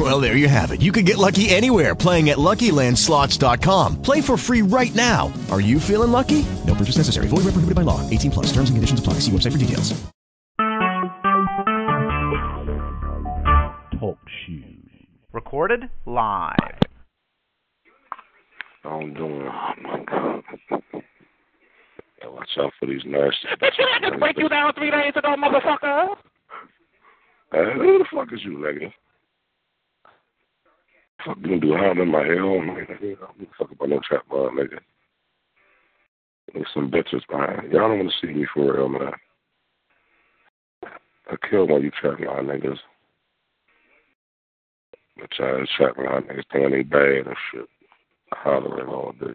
Well, there you have it. You can get lucky anywhere playing at LuckyLandSlots.com. Play for free right now. Are you feeling lucky? No purchase necessary. Void where prohibited by law. 18 plus. Terms and conditions apply. See website for details. Talk shoes. Recorded live. I'm doing. Oh my god. Yeah, watch out for these nurses. Bitch, you had to break you down three days ago, motherfucker. Hey, who the fuck is you, nigga? Fuck gonna do harm in my hair, nigga? I fuck about no trap bar, nigga. There's some bitches behind. Y'all don't want to see me for real, man. I kill one of you trap line niggas. But y'all trap line niggas thinking they bad and shit. Hollering all day.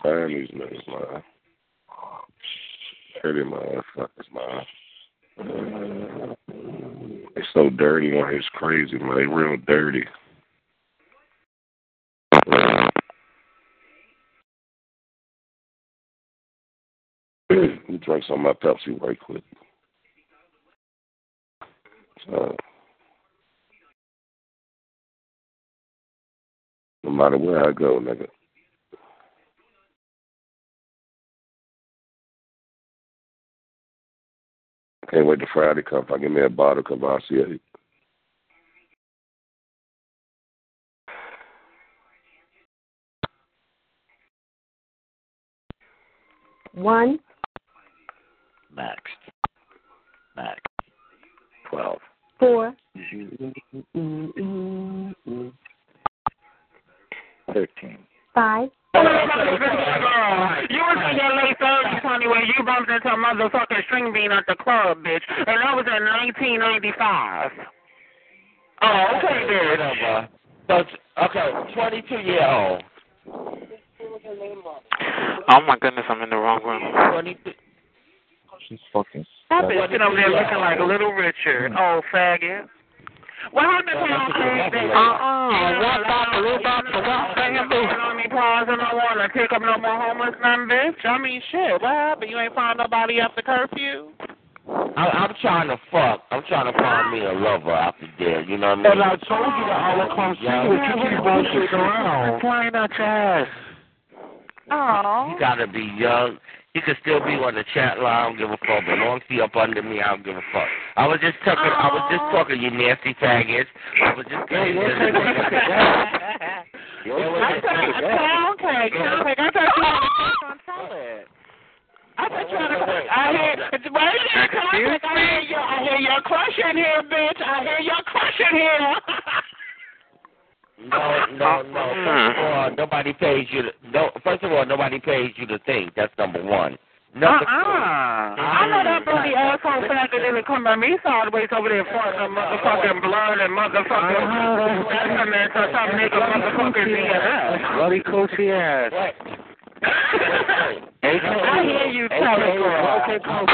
Stand these niggas, man. Dirty motherfuckers, man. So dirty, man. It's crazy, man. They real dirty. Let me drink some of my Pepsi right quick. So, no matter where I go, nigga. Can't wait to Friday come. If I give me a bottle, come I'll see it. One, Max. Max. Twelve. Four. Thirteen. five, You was in your late thirties, honey, when you bumped into a motherfucking string bean at the club, bitch. And that was in 1995. Oh, okay, bitch. Whatever. So, okay, 22 year old. Oh my goodness, I'm in the wrong room. 22. She's fucking. That bitch sitting over there looking like Little Richard. Oh, faggot. What happened to him? Uh-uh. What about the little? What Ain't on me pausing no more to pick up no more homeless none, bitch. I mean, shit. What happened? You ain't find nobody after curfew? I, I'm trying to fuck. I'm trying to find me a lover after there. You know what I mean? But I told you the Holocaust Yeah. secret. You keep bullshitting around. Flying out your ass. Oh. You gotta be young. You could still be on the chat line. I don't give a fuck. But long as you up under me, I don't give a fuck. I was just talking. I was just talking. You nasty faggots. I was just. Hey, you'll take a look at that. It I just- okay, okay. I thought you were on solid. I thought you were. I hear. Wait a minute. I hear you. I hear your crush in here, bitch. I hear your crush in here. No, no, no. First of all, mm-hmm. nobody pays you. To, no, first of all, nobody pays you to think. That's number one. Number Uh-uh. I know that mm. bloody asshole faggot didn't come by me sideways over there farting motherfucking blood and motherfucking excrement or some nigga motherfucking DNS. Bloody coochie ass. I hear you telling girl.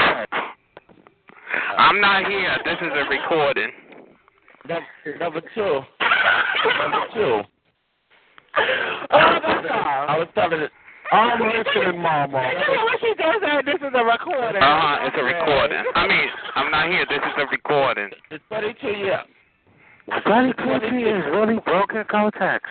I'm not here. This is a recording. Number, number two. Number two. Oh, that's all. I was telling it. I'm listening, mama. What she does say, this is a recording. Uh-huh, it's a recording. I mean, I'm not here. This is a recording. The 22 year. Bloody coochie is really broken contacts.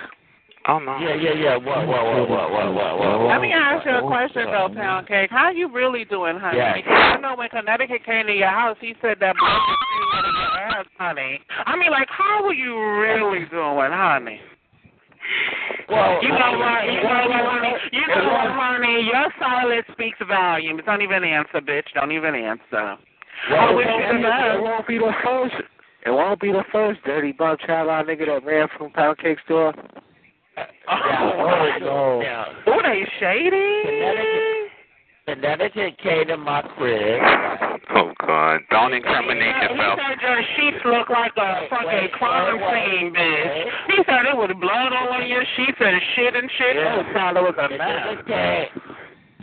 Oh, no. Yeah, yeah, yeah. What, what, what, what, what, what, what? Let me ask you a question, though, Pound Cake. How you really doing, honey? Yeah. Because I know when Connecticut came to your house, he said that blood was shooting in your ass, honey. I mean, like, how were you really doing, honey? Well, You know uh, what? You know what? You know what, honey? Your silence speaks volumes. Don't even answer, bitch. Don't even answer. I Well, wish it, you the won't, it won't be the first. It won't be the first dirty bum child out nigga that ran from Pound Cake store. Oh, oh no. Now, Oh, they shady. Connecticut, Connecticut came to my crib. Oh, God. Don't incriminate He yourself. said your sheets look like a fucking crime scene, bitch. He said it was blood all over your sheets and shit and shit. Oh, child, it was a mess. Connecticut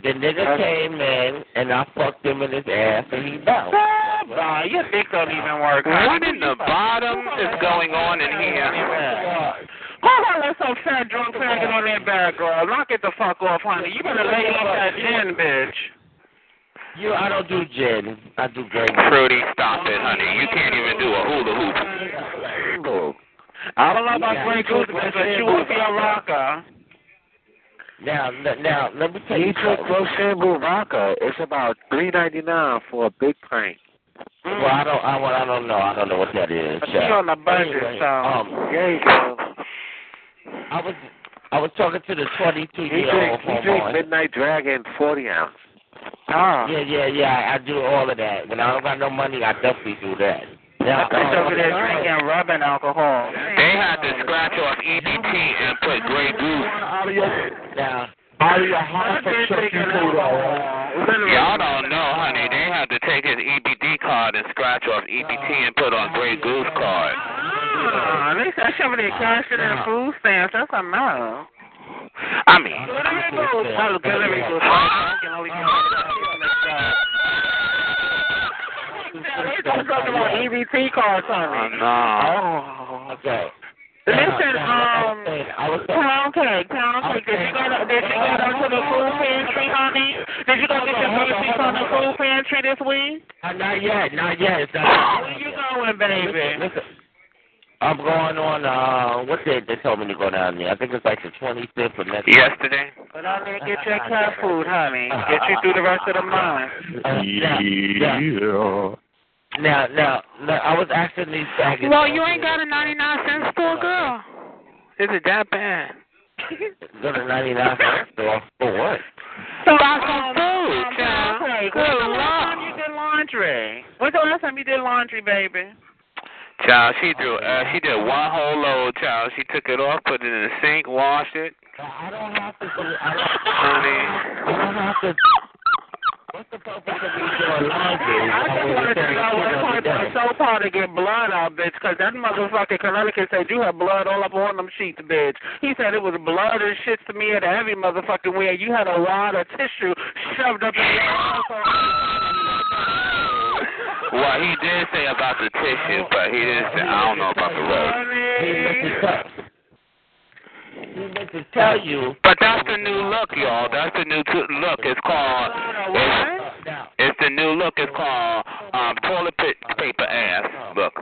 The nigga came in and I fucked him in his ass and he bounced. Nah, your dick don't even work. What in the bottom is going on in here? Hold on, let some fat drunk faggot on that bad girl. Knock it the fuck off, honey. You better lay off that gin, bitch. You, I don't do gin. I do great. Fruity, stop it, honey. You can't even do a hula hoop. I don't know about Grey Goose, but she will be a rocker. Now, now, let me tell you You took something. Rochambeau vodka. It's about three ninety nine for a big pint. Well, I don't, I, well, I don't know. I don't know what that is. She on the budget, Anyway, so. um, There you go. I was, I was talking to the 22 He year drink, old he drink homo. Midnight Dragon forty ounce. Ah. Yeah, yeah, yeah. I do all of that. When I don't got no money, I definitely do that. Now, Bitch um, over there drinking rubbing alcohol. They had to scratch off EBT and put Grey Goose. now, Out of your heart for chicken Y'all don't know, honey. They had to take his EBT card and scratch off EBT and put on Grey Goose card. Ah, they said some of their cash in their food stamps. That's a no. I mean, Let me go. Oh, good, let me go. I can only get They don't talk about EBT cards, honey. no. Oh. okay. Listen, um, I was pound cake, pound cake. Did you go to, did you go to the food pantry, honey? Did you go get your groceries from the food pantry this week? Uh, not yet, not yet. It's not, Where you going, baby? Listen, I'm going on. Uh, what date they told me to go down there? I think it's like the 25th of next. Yesterday? But I didn't get your cat food, honey. Get you through the rest of the month. Uh, now, now, now, now, now, I was asking these faggots. Well, you ain't got a 99 cent store, girl. Is it that bad? Go to 99 cent store for what? So buy some food, child. Okay, when's the last time you did laundry? When's the last time you did laundry, baby? Child, she drew. Uh, she did one whole load. Child, she took it off, put it in the sink, washed it. I don't have to do. I don't, Honey. I don't have to. What's the purpose of me doing laundry? I just wanted to know what type of soap powder to get blood out, bitch, because that motherfucker Connecticut said you had blood all up on them sheets, bitch. He said it was blood and shit to me at every motherfucking way. You had a wad of tissue shoved up in your asshole. Well, he did say about the tissue, but he didn't say. I don't know about the rest. He meant to tell, he meant to tell you. But that's the new look, y'all. That's the new t- look. It's called. It's, it's the new look. It's called um, toilet pa- paper ass look.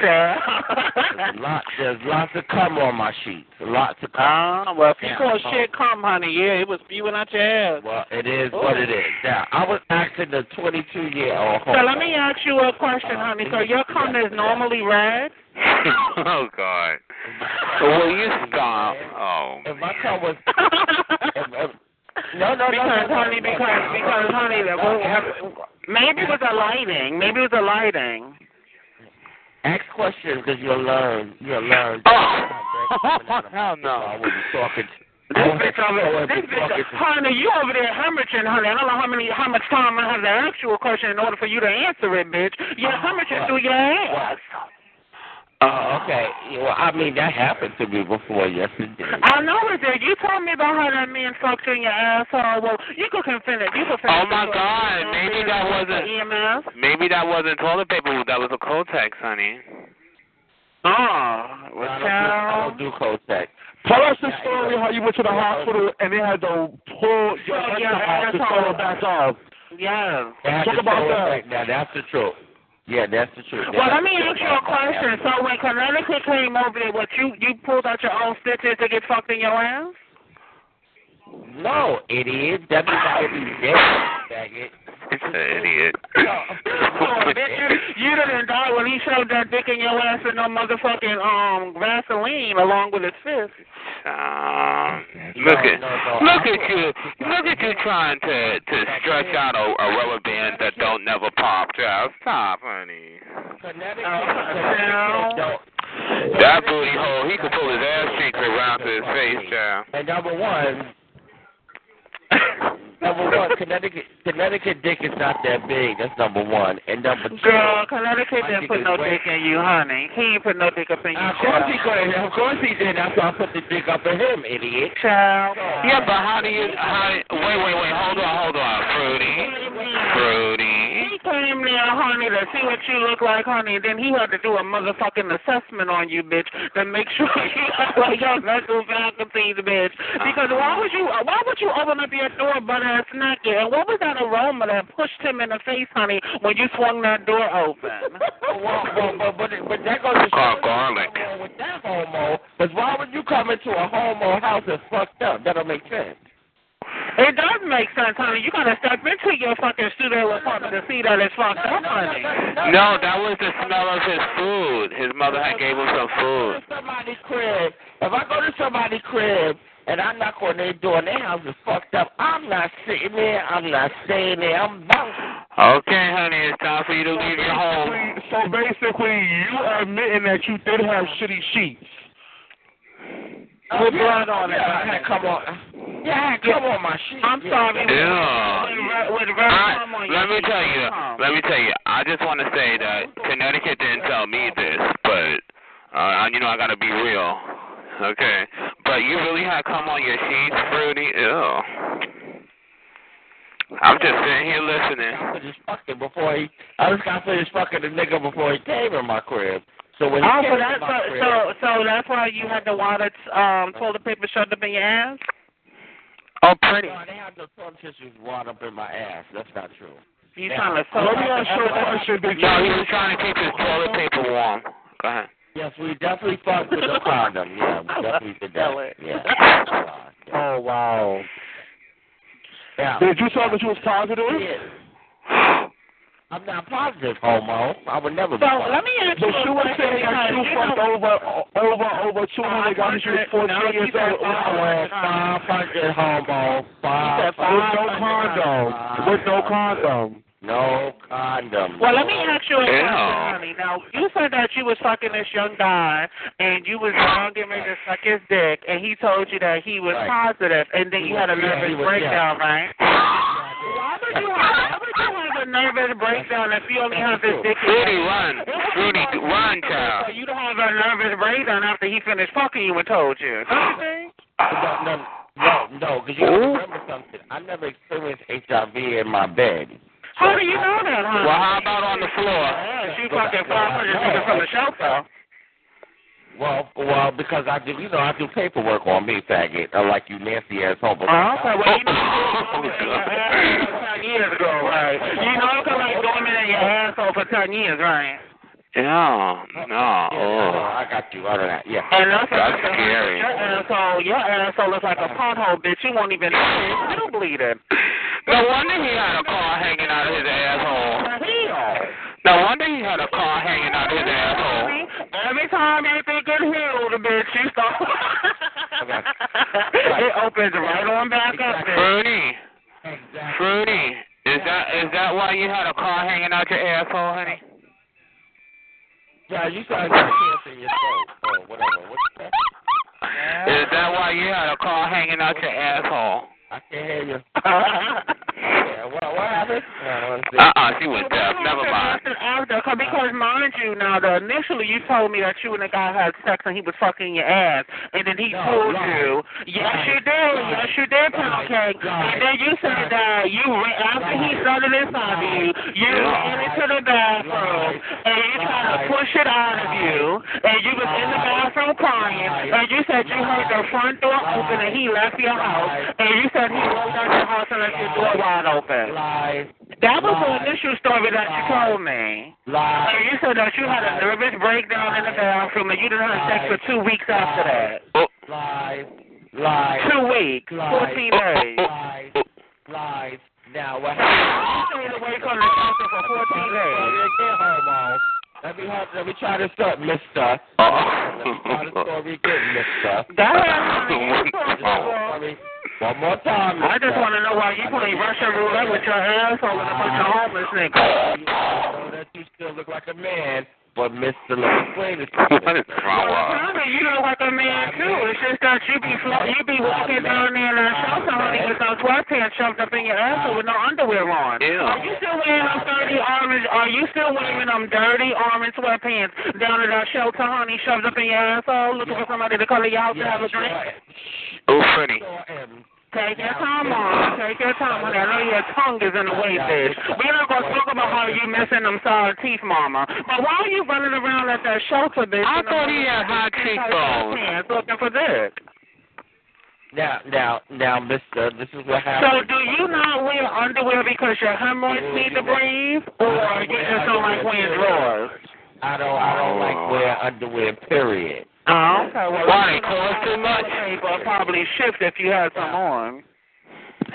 There's, lot, there's lots of cum on my sheets. Lots of cum. Ah, well, if you Yeah. call shit come, honey, yeah, it was spewing out your ass. Well, it is what it is. Now, I was asking the 22 year old. So let me ask you a question, honey. So your cum is normally red? oh God. Will you stop? Oh. If my cum was. if, if, no, no, because, no, honey, because, because, honey, the- maybe it was a lighting. Maybe it was a lighting. Ask questions because you'll learn. You'll learn. Oh. Hell no. I was talking. This bitch over I there, wasn't this bitch, honey, you over there hemorrhaging, honey. I don't know how many, how much time I have to ask you a question in order for you to answer it, bitch. You're uh-huh. hemorrhaging through your ass. Oh, okay. Well, I mean, that happened to me before. Yes, it did. I know it did. You told me about how that man fucked you in your asshole. Well, you could confess it. You could finish oh, it. Oh my. God. Maybe that wasn't. EMS. Maybe that wasn't toilet paper. That was a Kotex, honey. Oh, I don't, do, I don't do Kotex. Tell us the story how you went to the hospital and they had to pull your Oh, yeah, to asshole. back off. Yeah. Talk about that. Now, that's the truth. Yeah, that's the truth. They Well, let me ask you a question. So when Connecticut came over there, what you you pulled out your own stitches to get fucked in your ass? No, it is. That's not you did, faggot. It's an idiot. Oh, bitch, you, you didn't die when he shoved that dick in your ass with no motherfucking um Vaseline along with his fist. Um, look at look at you look at you trying to to stretch out a, a rubber band that don't never pop. Child, stop, honey. That booty hole, he could pull his ass cheeks around to his face, child. And number one, Number one, Connecticut Connecticut dick is not that big. That's number one. And number two, Girl, Connecticut didn't put no dick in you, honey. He ain't put no dick up in you. Of course he could. Of course he did. That's why I put the dick up in him, idiot. Child. Yeah, but how do you? How? Wait, wait, wait. Hold on, hold on. Fruity, fruity. Mm-hmm. Came there, honey, to see what you look like, honey, then he had to do a motherfucking assessment on you, bitch, to make sure you look like your mental faculties, bitch. Because uh-huh. why would you uh, why would you open up your door butt ass naked? And what was that aroma that pushed him in the face, honey, when you swung that door open? well, well, but, but, but that goes to show garlic. with that homo. Because why would you come into a homo house that's fucked up? That don't make sense. It does make sense, honey. You gotta step into your fucking studio apartment to see that it's fucked up, honey. No, that was the smell of his food. His mother had gave him some food. Somebody's crib. If I go to somebody's crib and I knock on their door and their house is fucked up, I'm not sitting there. I'm not staying there. I'm bouncing. Okay, honey, it's time for you to leave your home. So basically, you admitting that you did have shitty sheets. With blood on it. Yeah, I had to come on. Yeah, I had to come on my sheet. I'm sorry. Yeah. With, with red I, let me tell you, let me tell you. I just want to say that Connecticut didn't tell me this, but uh, you know I gotta be real, okay? But you really had come on your sheets, fruity. Ew. I'm just sitting here listening. I finished fucking before he. I was just got finished fucking the nigga before he came in my crib. So when he Oh, so that's my so, crib, so so that's why you had the water um toilet paper shoved up in your ass. Oh, pretty. No, they had the toilet tissues water up in my ass. That's not true. You Yeah. trying to Let me ask you a question. Did you, No, he was trying to keep his toilet paper warm. Go ahead. Yes, we definitely fucked with the condom. Yeah, we definitely did Tell that. Yeah. oh wow. Yeah. Did you tell that you was positive? Yeah. I'm not positive, homo. I would never So positive. let me ask But you you a were question. saying that you because, fucked know- over over over two hundred guys. You was fourteen No, years old. 500 homo. Five. With no condom. With no condom. No condom. Well, let me ask you a question, honey. Now, you said that you was fucking this young guy, and you was young getting ready to suck his dick, and he told you that he was Right. positive, and then you had a nervous he was- breakdown, right? Why would you have, why would you have a nervous breakdown if you only have this dick? in Fruity, your- run. Fruity, run, So child. you don't have a nervous breakdown after he finished fucking you and told you. Don't you think? No, no, no, no, because you remember something. I never experienced HIV in my bed. How do you know that, huh? Well, how about on the floor? Yeah, she fucking 500 niggas from the shelter. Well, well, because I do, you know, I do paperwork on me, faggot, uh, unlike you nasty asshole. But Oh, okay, well, you know, oh, years ago, right? You know, can like dormant in your asshole for ten years, right? Yeah, no. Oh. Yeah, Oh. I got you. I don't know. Yeah. And that's, That's like, scary. Your asshole, your asshole looks like a pothole, bitch. You won't even still bleeding. No wonder he had a car hanging out of his asshole. No wonder he had a car hanging out of his asshole. Every time you think it healed, bitch, you start. it opens right on back up. Bitch. Fruity, Fruity, is that is that why you had a car hanging out your asshole, honey? Yeah, you started got cancer in your throat or whatever. What's Is that why you had a car hanging out your asshole? I can't hear you. yeah, what, what happened? Uh-uh, I don't understand. Uh-uh, she was deaf. Never mind. After, cause, because mind you, now the initially you told me that you and the guy had sex and he was fucking your ass, and then he No, told lie. you, yes you did, yes you did, pound cake, and then you said that you ran, after he started inside of you, you ran into the bathroom and you tried to push it out of you, and you was in the bathroom crying, and you said you heard the front door open and he left your house, and you said he walked out your house and left your door wide open. Lies. That was the initial story that you told me. Lies. And you said that you had a nervous breakdown in the bathroom and you didn't have sex for two weeks after that. Lies. Lies. Two weeks, 14 days. Lies. Lies. Now, what happened? You stayed away from the shelter for 14 days. Homo. Let me, have, let me try to start, mister. Oh. Let me try to story again, mister. Go ahead. Sorry. One more time, I just want to know why you playing Russian roulette with your asshole and a bunch of homeless niggas. You know that you still look like a man But Mister, let me explain this to you. What is wrong with her? You look like a man too. It's just that you be flo- you be walking down there in that shelter, honey, with those sweatpants shoved up in your asshole with no underwear on. Ew. Are you still wearing them dirty orange? Are you still wearing them dirty orange sweatpants down in that shelter, honey, shoved up in your asshole, looking for somebody to come to your house to have a drink? Oh, Freddie. Take your time, Mom. Take your time, honey. I know your tongue is in the way, bitch. We're not gonna talk about how you missing them sour teeth, Mama. But why are you running around at that shelter, bitch? I in the thought he had high cheekbones. pants looking for dick? Now, now, now, Mister, this is what happened. So do you not wear underwear because your hemorrhoids need to breathe, or you just don't like wearing drawers? I don't, I don't like wearing underwear. Period. Oh, okay. Well, Why, they cost too much? But probably shift if you had some on.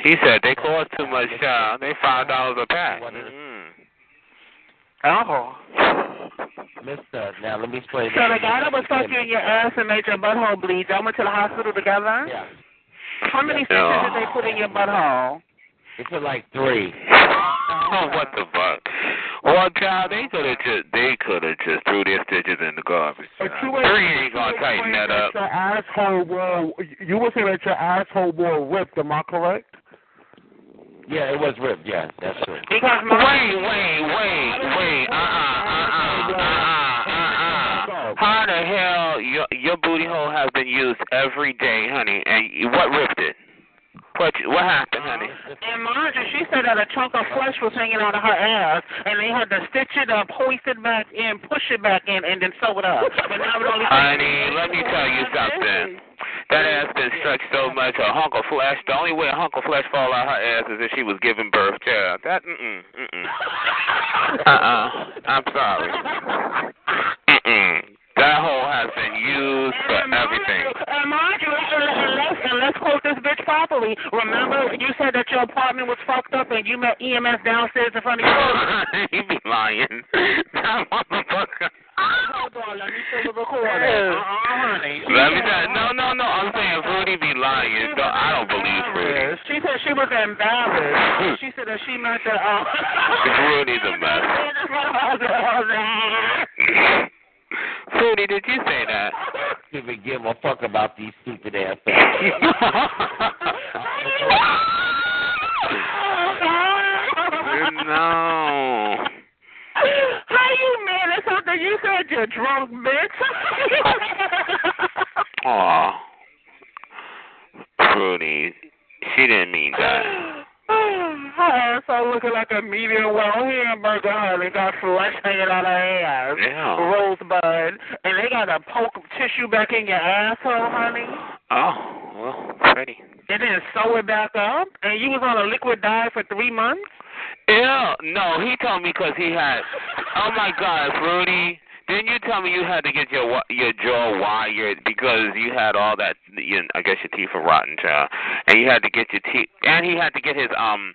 He said they cost too much, child. They five dollars a pack. Mm. Oh. Mister, now let me explain. So the guy that was fucking you in your ass and made your butthole bleed, y'all went to the hospital together? Yeah. How many stitches Yeah. did they put in your butthole? It's like three. Oh, what the fuck? Well, child, they could have just they could have just threw their stitches in the garbage. But child. you Three ain't gonna tighten that up. Your asshole wall. You were saying that your asshole wall ripped. Am I correct? Yeah, it was ripped. Yeah, that's true. Because my Wait, wait, wait, wait. Uh uh uh uh uh uh. How the hell your your booty hole has been used every day, honey? And what ripped it? What what happened, honey? And Marjorie, she said that a chunk of flesh was hanging out of her ass, and they had to stitch it up, hoist it back in, push it back in, and then sew it up. But now it only Honey, let me tell you something. That ass been stretched so much, a hunk of flesh. The only way a hunk of flesh fall out her ass is if she was giving birth. Yeah, that mm mm mm mm. Uh uh. I'm sorry. Mm mm. That hole has been used for everything. And Marjorie, and, and, let's, and let's quote this bitch properly. Remember, you said that your apartment was fucked up, and you met EMS downstairs in front of your you be lying. That motherfucker. Hold on, let me still record it. Uh-uh, honey. Let me tell no, no, no. I'm saying Fruity be lying. No, I don't believe Fruity. She said she was embarrassed. She said that she meant to. Uh, Fruity's a mess. Fruity, did you say that? Even give a fuck about these stupid ass. no. How you mad at something you said, you drunk bitch? Aw. Fruity, she didn't mean that. Her asshole looking like a medium well hamburger, honey. They got flesh hanging out of her ass. Yeah. Rosebud. And they got to poke tissue back in your asshole, honey. Oh, well, Freddie. And then sew it back up. And you was on a liquid diet for three months? Yeah, no, he told me because he had. Oh my God, Fruity. Didn't you tell me you had to get your your jaw wired because you had all that? You, I guess your teeth were rotten, child, and you had to get your teeth, and he had to get his um.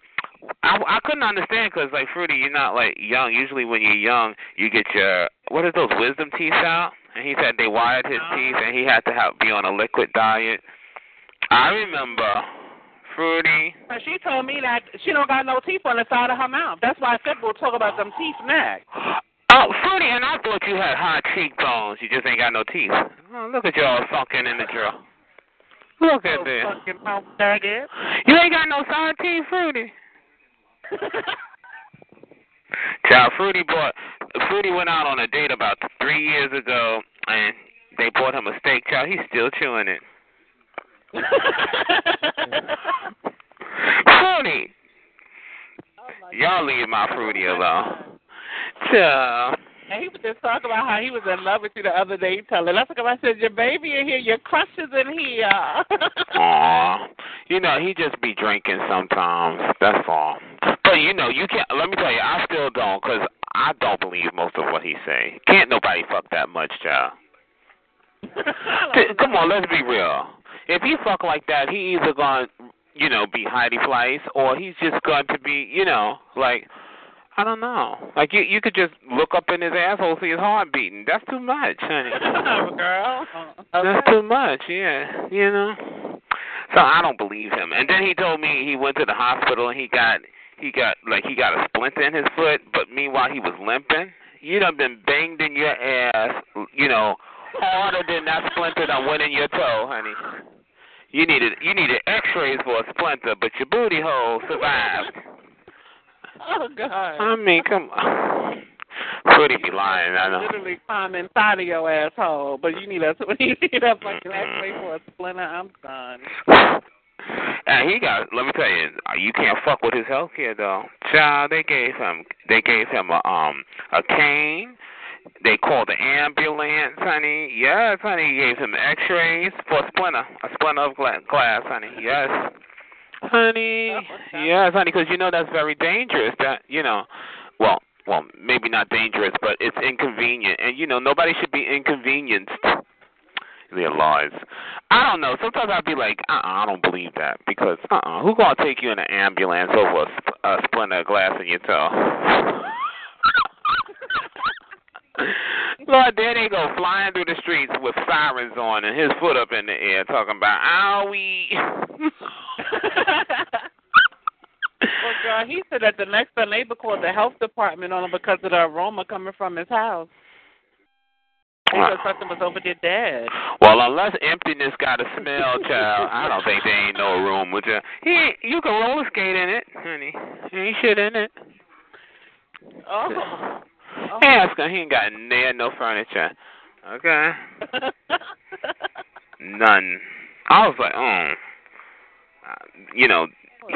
I I couldn't understand because like Fruity, you're not like young. Usually when you're young, you get your what are those wisdom teeth out? And he said they wired his teeth, and he had to have be on a liquid diet. I remember Fruity. And she told me that she don't got no teeth on the side of her mouth. That's why Pitbull talk about them teeth next. Oh, Fruity, and I thought you had high cheekbones. You just ain't got no teeth. Oh, look at y'all sunken in the jaw. Look at this. Fucking mouth faggot. You ain't got no side teeth, Fruity. Child, Fruity bought Fruity went out on a date about three years ago, and they bought him a steak. Child, he's still chewing it. Fruity, y'all leave my Fruity alone. Child. And he was just talking about how he was in love with you the other day. Telling us, I said, your baby in here, your crush is in here. Aw, you know he just be drinking sometimes. That's all. But you know you can't. Let me tell you, I still don't, cause I don't believe most of what he say. Can't nobody fuck that much, child. Come on, let's be real. If he fuck like that, he either to you know, be Heidi Fleiss, or he's just going to be, you know, like. I don't know. Like you, you could just look up in his asshole, see his heart beating. That's too much, honey. Girl. That's too much, yeah. You know. So I don't believe him. And then he told me he went to the hospital and he got he got like he got a splinter in his foot, but meanwhile he was limping. You done been banged in your ass, you know, harder than that splinter that went in your toe, honey. You needed you needed X-rays for a splinter, but your booty hole survived. Oh God. I mean, come on. Pretty be lying, I know. Literally climb inside of your asshole, but you need a you need a fucking X-ray for a splinter. I'm done. And he got. Let me tell you, you can't fuck with his health care though. Child, they gave him. They gave him a um a cane. They called the ambulance, honey. Yes, honey. He gave him X-rays for a splinter, a splinter of gla- glass, honey. Yes, honey. Yes, honey. Because you know that's very dangerous. That you know, well, well, maybe not dangerous, but it's inconvenient, and you know nobody should be inconvenienced. Their lives. I don't know. Sometimes I'd be like, uh, uh I don't believe that because, uh, uh who gonna take you in an ambulance over a, sp- a splinter of glass in your toe? Lord, there they go flying through the streets with sirens on and his foot up in the air, talking about owie. Well, girl, he said that the next door neighbor called the health department on him because of the aroma coming from his house. Because something was over there dead. Well, unless emptiness got a smell, child, I don't think there ain't no room with you. He, you can roller skate in it, honey. Ain't shit in it. Oh. Ask him. He ain't got near no furniture. Okay. None. I was like, oh. Uh, you know,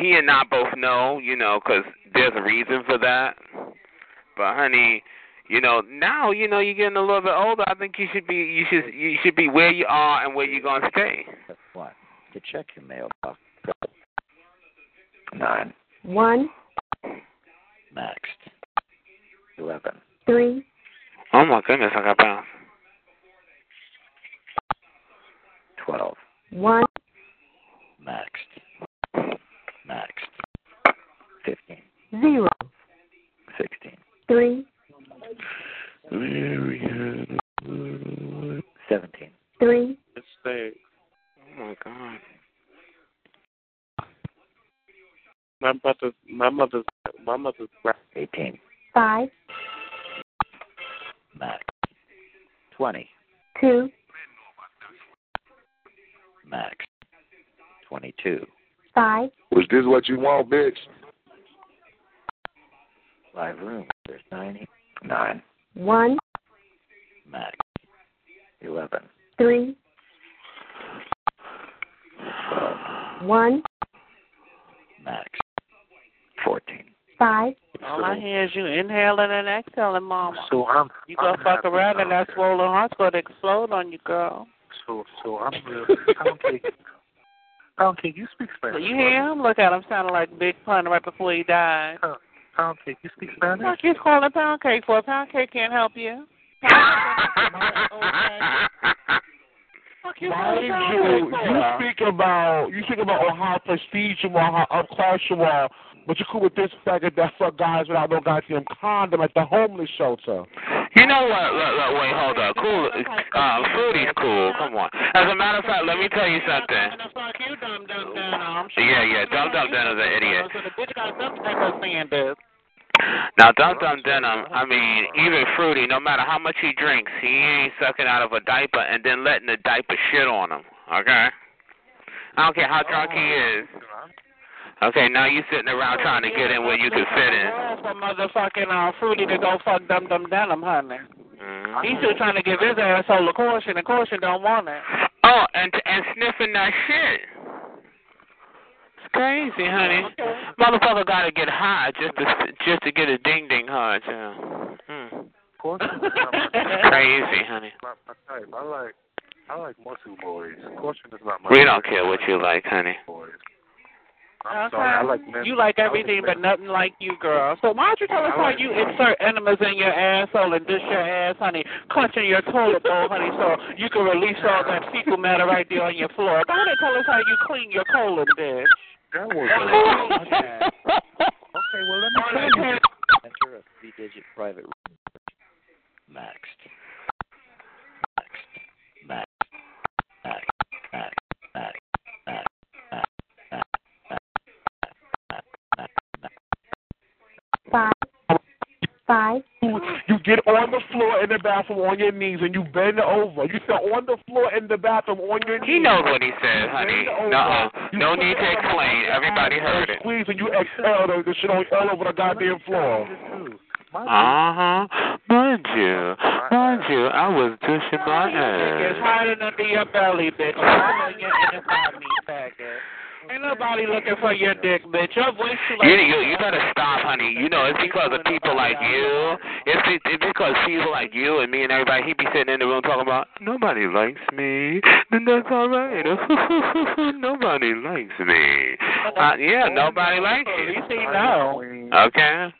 he and I both know, you know, 'cause there's a reason for that. But honey, you know, now you know you're getting a little bit older. I think you should be you should you should be where you are and where you're gonna stay. What? To check your mailbox. Nine. One, Maxed. Eleven. Three, Oh my goodness, I got bounced. Twelve. one, Maxed. Maxed. Fifteen. Zero. Sixteen. three, Stay. Oh my god. My mother's my mother's my mother's Eighteen. five, Max. 20. 2. Max. 22. 5. Was this what you want, bitch? Five rooms. There's 90. 9. 1. Max. 11. 3. 12. 1. Max. 14 five, All I hear is you inhaling and exhaling, Mama. So I'm. You gonna I'm fuck happy around and that swollen heart's gonna explode on you, girl. So so I'm real. I don't care. I don't care. You speak Spanish. You hear him? Look at him sounding like Big Pun right before he died. Pound cake. You speak Spanish? What you calling pound cake for? Pound cake can't help you. Fuck you Mind you, you speak about you speak about oh, how prestige you are, how upclass you are, but you're cool with this faggot that fuck guys without no goddamn condom at the homeless shelter. You know what? Look, look, wait, hold up. Cool. Uh, Fruity's cool. Come on. As a matter of fact, let me tell you something. You, dumb dumb dumb. Yeah, yeah. Dum Dum Denim's an idiot. Now, Dum Dum Denim, I mean, even Fruity, no matter how much he drinks, he ain't sucking out of a diaper and then letting the diaper shit on him. Okay? I don't care how drunk he is. Okay, now you sitting around trying to get in where you can fit in. For motherfucking uh, fruity to go fuck dumb dumb denim, honey. Mm-hmm. He's still trying to give his asshole a caution, and caution don't want it. Oh, and and sniffing that shit. It's crazy, honey. Motherfucker got to get high just to just to get a ding ding hard. Yeah. Mm. Crazy, honey. My, my type. I like I like muscle boys. Caution is not my We don't care what you like, honey. boys. I'm uh-huh. sorry. I like men. You like everything but nothing like you, girl. So why don't you tell us how you insert enemas in your asshole and dish your ass, honey, clenching your toilet bowl, honey, so you can release all that fecal matter right there on your floor. Go ahead and tell us how you clean your colon, bitch. That was Okay, well let me tell you. Enter a three-digit private room. Maxed. Maxed. Maxed. Maxed. Maxed. Maxed. Maxed. You get on the floor in the bathroom on your knees and you bend over. You sit on the floor in the bathroom on your knees. He knows what he said, honey. No, no need to explain. Everybody heard it. Squeeze and you exhale the, the shit on all over the goddamn floor. Uh huh. Mind you, mind you, I was dishing my ass. It's hiding under your belly, bitch. It's your inside me, faggot. Ain't nobody looking for your dick, bitch. Your voice too You, you you better stop, honey. You know it's because of people like you. It's, be- it's because people like you and me and everybody. He be sitting in the room talking about nobody likes me. Then that's all right. nobody likes me. Uh, yeah, nobody likes At you. see know. Okay.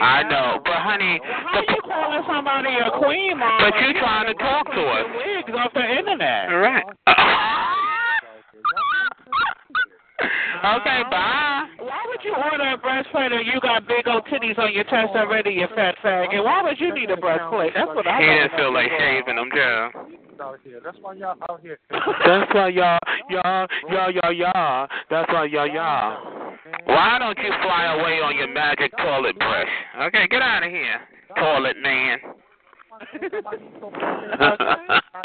I know, but honey, How you calling somebody a queen, mom? but you're trying to talk to us. Wigs off the internet. All right. okay, bye. Why would you order a breastplate and you got big old titties on your chest already, you fat faggot? Why would you need a breastplate? That's what I He didn't feel like shaving them, Joe. That's why y'all out here. That's why y'all, y'all, y'all, y'all, y'all. That's why y'all, y'all. Why don't you fly away on your magic toilet brush? Okay, get out of here, toilet man.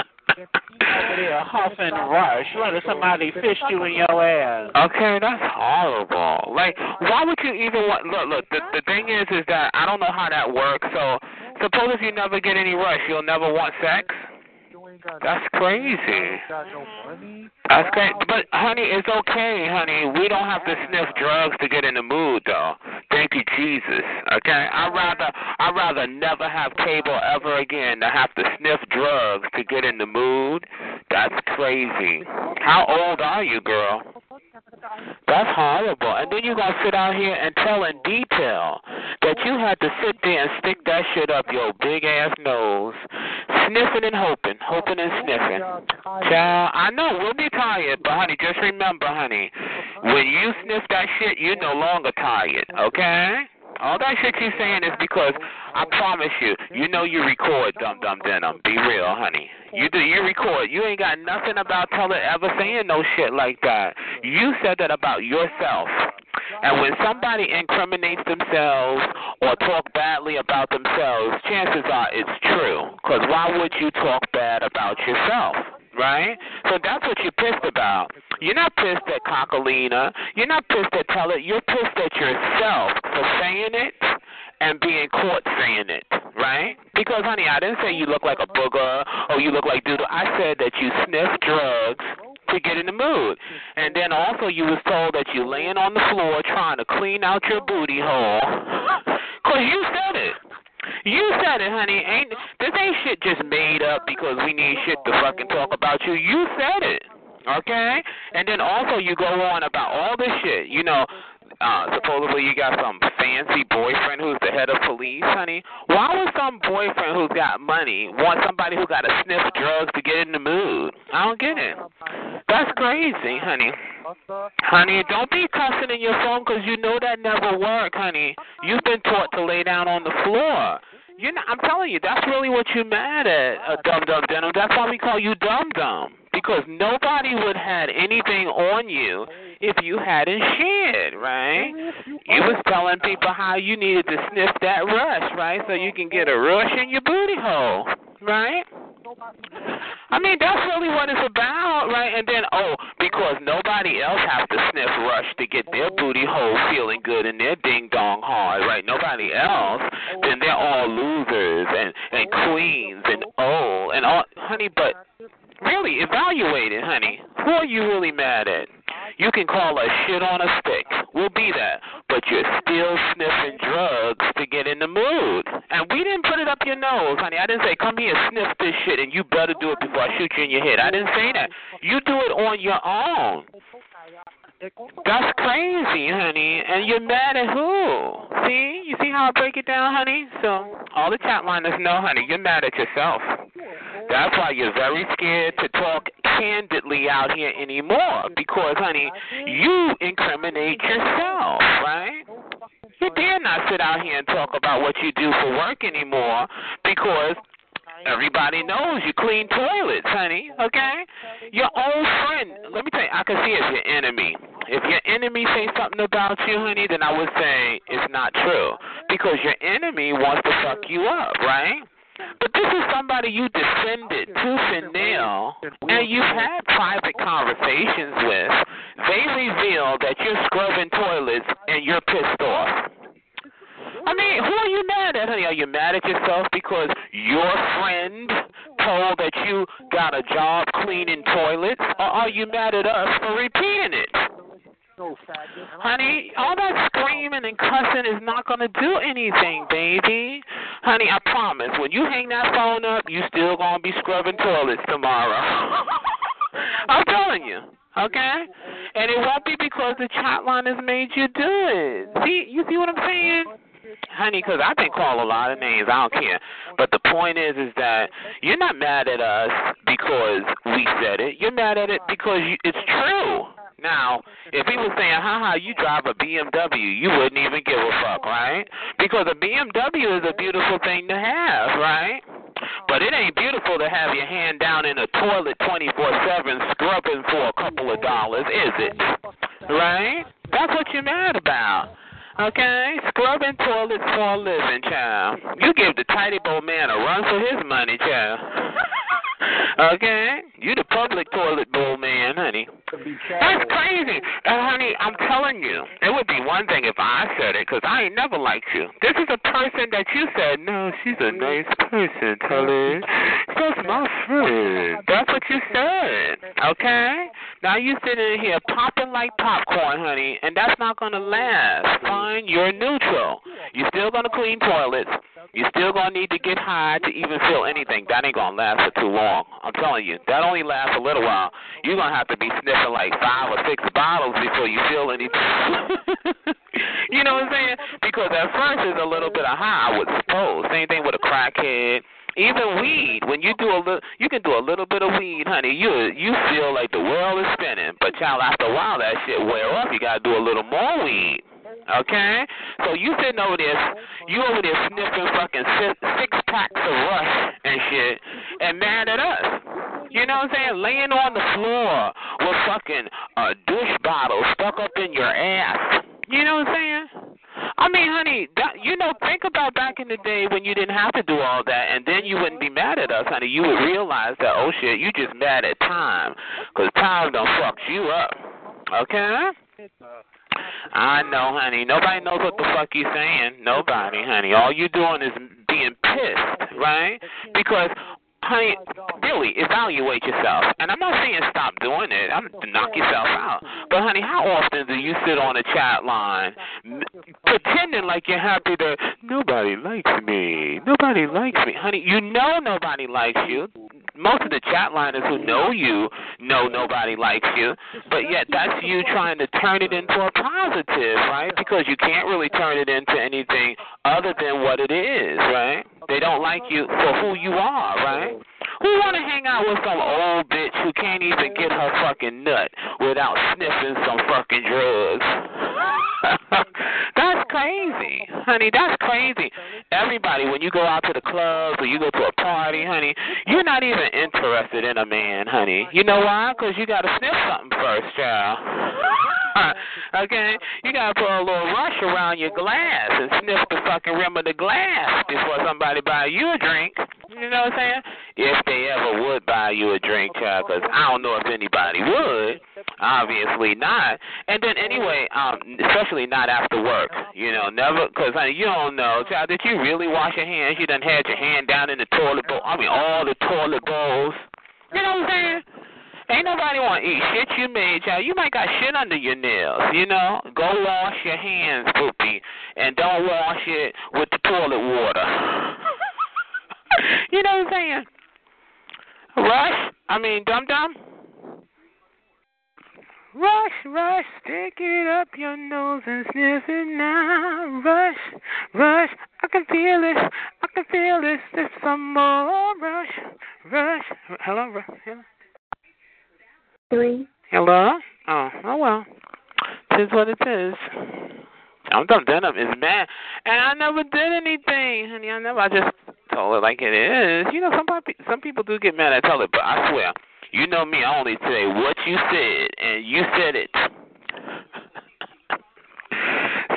Over there, huff and rush, letting somebody fish you in your ass. Okay, that's horrible. Like, why would you even want? Look, look. The the thing is, is that I don't know how that works. So, suppose if you never get any rush, you'll never want sex. That's crazy. That's great. But honey, it's okay, honey. We don't have to sniff drugs to get in the mood though. Thank you, Jesus. Okay? I'd rather I'd rather never have cable ever again than have to sniff drugs to get in the mood. That's crazy. How old are you, girl? That's horrible. And then you gonna sit out here and tell in detail that you had to sit there and stick that shit up your big ass nose, sniffing and hoping, hoping and sniffing. Child, I know we'll be tired, but honey, just remember, honey, when you sniff that shit, you're no longer tired. Okay? All that shit you're saying is because I promise you, you know you record Dum Dum Denim. Be real, honey. You do you record. You ain't got nothing about Teller ever saying no shit like that. You said that about yourself. And when somebody incriminates themselves or talk badly about themselves, chances are it's true. Because why would you talk bad about yourself? Right? So that's what you're pissed about. You're not pissed at Cocalina. You're not pissed at Teller. You're pissed at yourself for saying it and being caught saying it, right? Because, honey, I didn't say you look like a booger or you look like doodle. I said that you sniff drugs to get in the mood. And then also you was told that you laying on the floor trying to clean out your booty hole. Because you said it. You said it, honey. Ain't this ain't shit just made up because we need shit to fucking talk about you. You said it. Okay? And then also you go on about all this shit. You know, uh, supposedly you got some fancy boyfriend who's the head of police, honey. Why would some boyfriend who's got money want somebody who got to sniff drugs to get in the mood? I don't get it. That's crazy, honey. Honey, don't be cussing in your phone 'cause you know that never work, honey. You've been taught to lay down on the floor. You're not, I'm telling you, that's really what you're mad at, uh, dumb Dum Denim. That's why we call you dumb Dum. Because nobody would had anything on you if you hadn't shared, right? You was telling people how you needed to sniff that rush, right? So you can get a rush in your booty hole, right? I mean, that's really what it's about, right? And then, oh, because nobody else has to sniff rush to get their booty hole feeling good and their ding dong hard, right? Nobody else, then they're all losers and and queens and oh and all, honey. But really, evaluate it, honey. Who are you really mad at? You can call us shit on a stick. We'll be that. But you're still sniffing drugs to get in the mood. And we didn't put it up your nose, honey. I didn't say, come here, sniff this shit, and you better do it before I shoot you in your head. I didn't say that. You do it on your own. That's crazy, honey. And you're mad at who? See? You see how I break it down, honey? So all the chat liners know, honey, you're mad at yourself. That's why you're very scared to talk candidly out here anymore. Because, honey, you incriminate yourself, right? You dare not sit out here and talk about what you do for work anymore because everybody knows you clean toilets, honey, okay? Your own friend, let me tell you, I can see it's your enemy. If your enemy say something about you, honey, then I would say it's not true. because your enemy wants to fuck you up, right? But this is somebody you defended tooth and nail, and you've had private conversations with. They reveal that you're scrubbing toilets and you're pissed off. I mean, who are you mad at, honey? Are you mad at yourself because your friend told that you got a job cleaning toilets, or are you mad at us for repeating it? Honey, all that screaming and cussing is not going to do anything, baby. Honey, I promise, when you hang that phone up, you still going to be scrubbing toilets tomorrow. I'm telling you. Okay? And it won't be because the chat line has made you do it. See, you see what I'm saying? Honey, because I've been called a lot of names. I don't care. But the point is, is that you're not mad at us because we said it. You're mad at it because you, it's true. Now, if he was saying, haha, you drive a BMW, you wouldn't even give a fuck, right? Because a BMW is a beautiful thing to have, right? But it ain't beautiful to have your hand down in a toilet 24 7 scrubbing for a couple of dollars, is it? Right? That's what you're mad about. Okay? Scrubbing toilets for a living, child. You give the Ty-D-Bol man a run for his money, child. okay? You the public toilet bowl man, honey. That's crazy. And, honey, I'm telling you, it would be one thing if I said it, because I ain't never liked you. This is a person that you said, no, she's a nice person, Tully. That's my friend. That's what you said, okay? Now you sitting here popping like popcorn, honey, and that's not going to last. Fine, you're neutral. You're still going to clean toilets. You're still going to need to get high to even feel anything. That ain't going to last for too long. I'm telling you, that only lasts a little while. You're to have to be sniffing like five or six bottles before you feel anything. you know what I'm saying? Because at first it's a little bit of high, I would suppose. Same thing with a crackhead. Even weed, when you do a little, you can do a little bit of weed, honey. You you feel like the world is spinning. But child, after a while, that shit wear off. You gotta do a little more weed. Okay? So you sitting over there, you over there sniffing fucking six, packs of Rush and shit, and mad at us. You know what I'm saying? Laying on the floor with fucking a douche bottle stuck up in your ass. You know what I'm saying? I mean, honey, that, you know, think about back in the day when you didn't have to do all that, and then you wouldn't be mad at us, honey. You would realize that, oh shit, you just mad at time, because time done fucked you up. Okay? Uh, I know, honey. Nobody knows what the fuck you're saying. Nobody, honey. All you're doing is being pissed, right? Because honey, really evaluate yourself. And I'm not saying stop doing it. I'm knock yourself out. But honey, how often do you sit on a chat line pretending like you're happy that nobody likes me, nobody likes me, honey? You know nobody likes you. Most of the chat liners who know you know nobody likes you, but yet that's you trying to turn it into a positive, right? Because you can't really turn it into anything other than what it is, right? They don't like you for who you are, right? Who want to hang out with some old bitch who can't even get her fucking nut without sniffing some fucking drugs? that's crazy, honey. That's crazy. Everybody, when you go out to the clubs or you go to a party, honey, you're not even interested in a man, honey. You know why? Because you got to sniff something first, child. okay? You gotta put a little rush around your glass and sniff the fucking rim of the glass before somebody buy you a drink. You know what I'm saying? If they ever would buy you a drink, child, because I don't know if anybody would. Obviously not. And then anyway, um, especially not after work. You know, never, because honey, you don't know, child. Did you really wash your hands? You done had your hand down in the toilet bowl. I mean, all the toilet bowls. You know what I'm saying? Ain't nobody want to eat shit you made, child. You might got shit under your nails, you know. Go wash your hands, poopy, and don't wash it with the toilet water. you know what I'm saying? Rush, I mean, dum dum. Rush, rush, stick it up your nose and sniff it now. Rush, rush, I can feel it, I can feel it. There's some more. Rush, rush. Hello, rush. Hello. Three. Hello? Oh, oh well. Tis what it is. I'm done denim is mad. And I never did anything, honey. I never I just told it like it is. You know, some some people do get mad at tell it, but I swear, you know me, I only say what you said and you said it.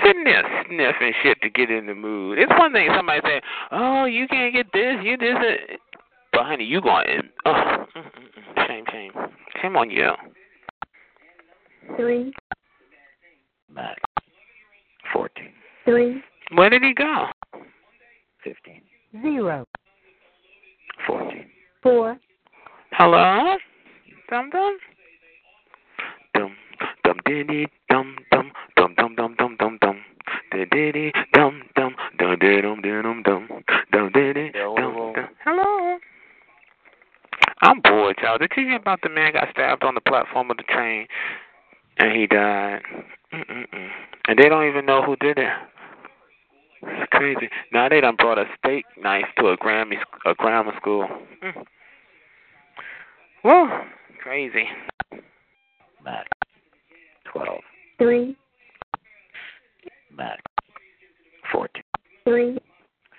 sitting there sniffing shit to get in the mood. It's one thing somebody say, "Oh, you can't get this, you this," it. But honey, you going? Oh, shame, shame, shame on you. Three, Max. 14. three, Where did he go? 15. zero, 14. four, Hello? Dum dum. Dum dum diddy dum dum dum dum dum dum dum dum. Diddy dum dum dum dum dum dum dum diddy dum dum. Hello. I'm bored, y'all. Did you hear about the man got stabbed on the platform of the train and he died? Mm-mm-mm. And they don't even know who did it. It's crazy. Now they done brought a steak knife to a Grammy a grammar school. Mm. Whoa, crazy. Max. 12. three, Max. 14. three,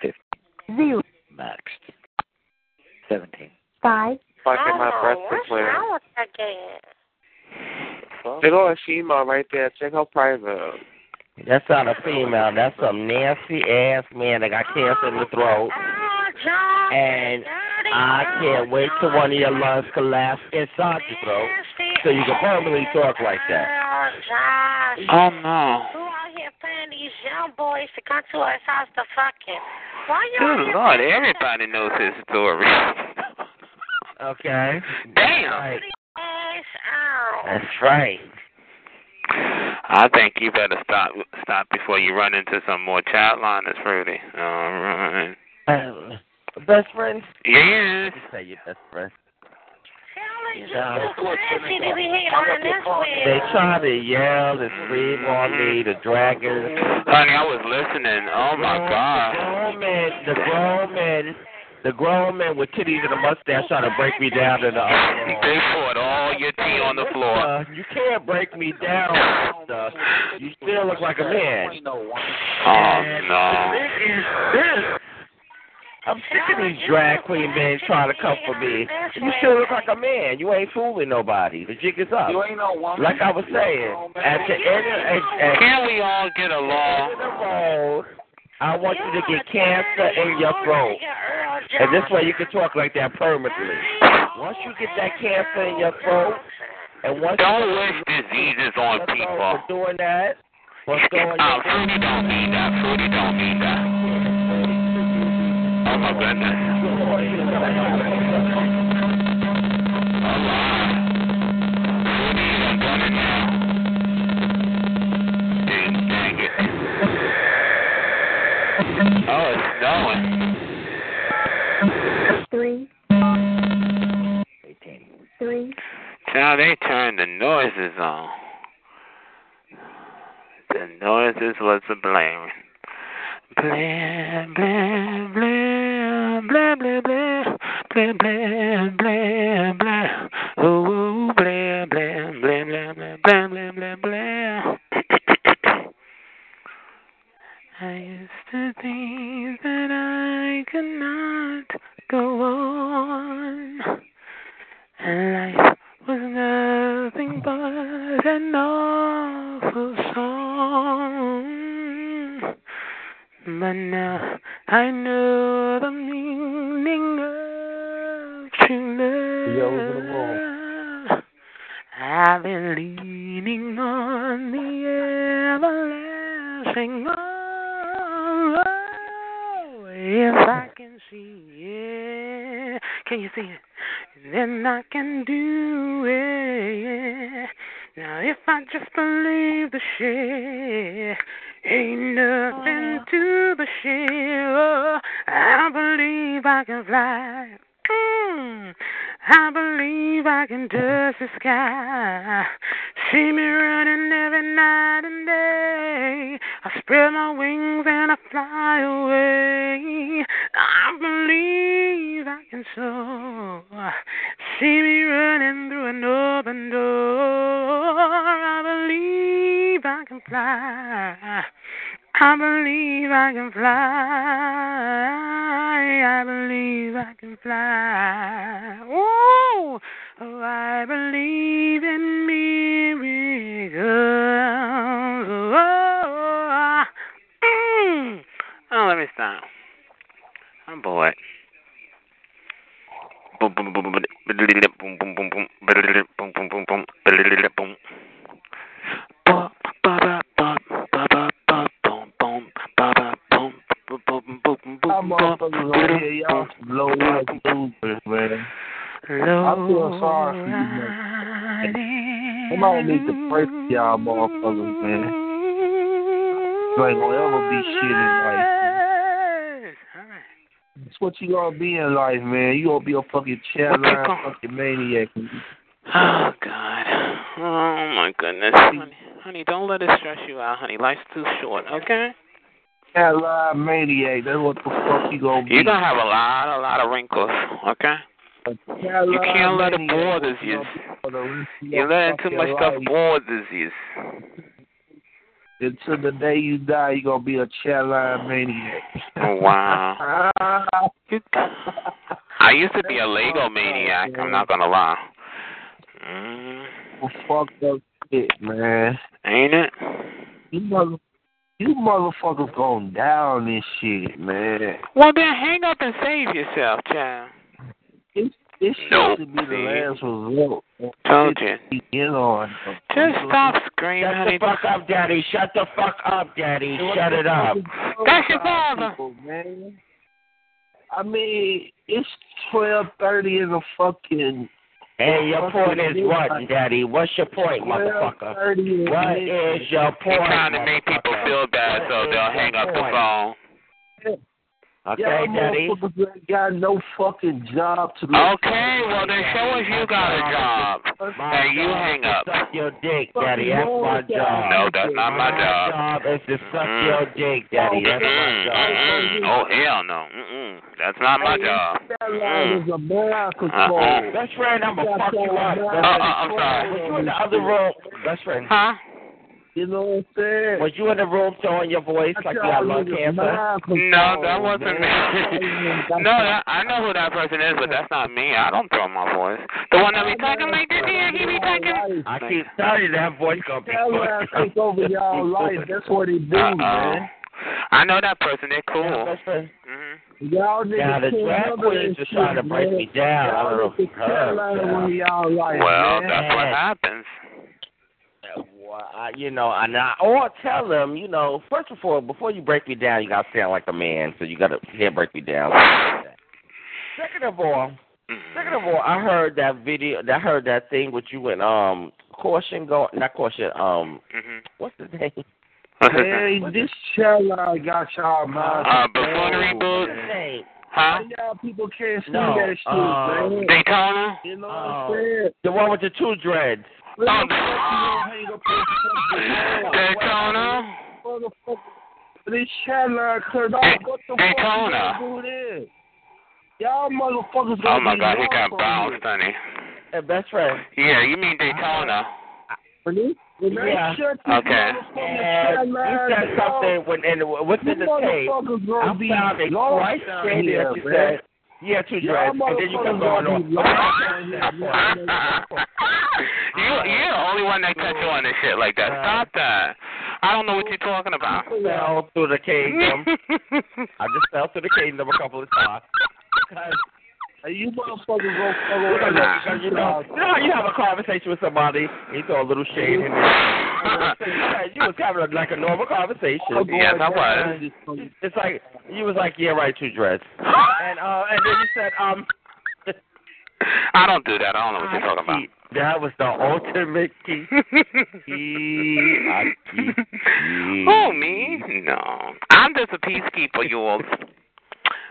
15. zero, Max. 17. five, Fucking my breast is clear. Big old female right there. Check her private. That's not a female. That's some nasty ass man that got cancer in the throat. And I can't wait till one of your lungs collapse inside your throat so you can permanently talk like that. Oh no. Who out here paying these young boys to come to our house to fucking? Why you Good Lord, everybody knows his story. Okay. Damn. Right. That's right. I think you better stop stop before you run into some more child liners, Fruity. All right. Uh, best friends? Yes. You say your best friend. You know, too classy to be here on this They way. try to yell and scream on me, the dragons. Honey, I was listening. Oh my The God. grown men, the grown men, the grown man with titties and a mustache trying to break me down in the other. They poured all your tea on the floor. Uh, you can't break me down, sister. You still look like a man. Oh no. the thing is this. I'm sick of these drag queen men trying to come for me. You still look like a man. You ain't fooling nobody. The jig is up. You ain't no woman. Like I was saying, at the end of, at, at Can we all get the end of along? The road, I want you to get cancer in your throat. And this way you can talk like that permanently. Once you get that cancer in your throat, and once Don't you wish diseases on What's people. wrong with doing that? What's going Uh. Fruity don't mean that. Fruity don't mean that. Oh my goodness. All right. Fruity, I'm done it now. Dang, dang it. Oh, it's snowing. three, 18. three, Now they turned the noises on. The noises was the blame. Blah, blah, blah, blah, blah, blah, blah, blah, blah, blah. Oh, blah, blah, blah, blah, blah, blah, blah, blah, blah. I used to things that I could not go on. And life was nothing but an awful song. But now I know the meaning of true love. I've been leaning on the everlasting arm. Oh, if I can see it, can you see it? Then I can do it. Now if I just believe the shit, ain't nothing oh. to the shit. Oh, I believe I can fly. Mm. I believe I can touch the sky. See me running every night and day. I spread my wings and I fly away. I believe I can soar. See me running through an open door. I believe I can fly. I believe I can fly. I believe I can fly. Ooh, oh, I believe in miracles. Oh, Oh, let me stop. I'm bored. Boom boom boom boom boom boom boom boom boom boom boom boom boom boom. Ba ba ba ba boom boom boom boom Y'all low man. I feel sorry for you, man. Somebody need to pray for y'all motherfuckers, man. You ain't gonna ever be shit in life. That's what you gonna be in life, man. You gonna be a fucking chat fucking maniac. Oh God. Oh my goodness. Honey, honey, don't let it stress you out, honey. Life's too short, okay? Chat line maniac. That's what the fuck you gonna be. You're gonna have a lot, a lot of wrinkles, okay? You can't let it bother you. You letting too much stuff bothers you. Until the day you die, you gonna be a chatline maniac. Wow. I used to be a Lego maniac. I'm not gonna lie. Mm, fucked up shit, man. ain't it? You mother, you motherfuckers going down this shit, man. Well then, hang up and save yourself, child. This this shit Nope. should be the last resort. Told you. You get on. Just stop screaming, Shut honey. the fuck up, Daddy. Shut the fuck up, Daddy. Shut it up. That's your father. People, man. I mean, it's twelve thirty in the fucking. And your point is what, Daddy? What's your point, motherfucker? What is your point? You're trying to make people feel bad so they'll hang up the phone. Okay, Y'all Daddy. got no fucking job to do. Okay, well then show us you got a job. And you hang up. Suck your dick, Daddy. That's my job. No, that's not my job. job is to suck your dick, Daddy. That's my Mm-mm, job. mm-mm. Oh hell no. Mm-mm. That's not my job. That line is a mind control. Uh-uh. Best friend, I'm gonna fuck you up. Uh, uh, I'm sorry. Was you in the other room? Best friend. Huh? You know what I'm saying? Was you in the room throwing your voice like you had lung cancer? No, that wasn't me. no, that, I know who that person is, but that's not me. I don't throw my voice. The one that be talking like this here, he be talking. I keep telling you that voice gonna be That line take over y'all life. That's what he do, Uh-oh. man. I know that person. They're cool. Best friend. hmm Y'all niggas Now the drag handle queens this are trying to break man. me down. I don't know. Y'all niggas can't line one of y'all life, Well, man. that's what happens. Well, I, you know, and I or tell them, you know, first of all, before you break me down, you gotta sound like a man. So you gotta here break me down. Second of all, second of all, I heard that video. I heard that thing with you and um caution go not caution um hmm what's his name? Man, this child line got y'all mind. Uh, buffoonery boots? Huh? Y'all people can't see No, that shit, um, man. Daytona? You know what Oh. I'm saying? the one with the two dreads. Daytona. This Daytona. Y'all motherfuckers. Oh my god, he got bounced, honey. Hey, best friend. Yeah, you mean Daytona? Really? Yeah. Okay. And you said something when and what's in the tape? I'm sorry, Christ oh, that you said. Yeah, two dreads. And then you come going on. lost down here, man. you you're the only one that cut you on this shit like that. Stop that. I don't know what you're talking about. I just fell through the kingdom. I just fell through the kingdom a couple of times. Because Hey, you motherfuckers gonna fuck you know, because, you know, you know how you have a conversation with somebody, you throw a little shade in there. you was having a, like a normal conversation. Yes, I was. It's like you was like, yeah, right, two dreads, and uh, and then you said, um, I don't do that. I don't know what you're talking about. That was the ultimate key. key. Key. key. Oh, me? No. I'm just a peacekeeper, yours.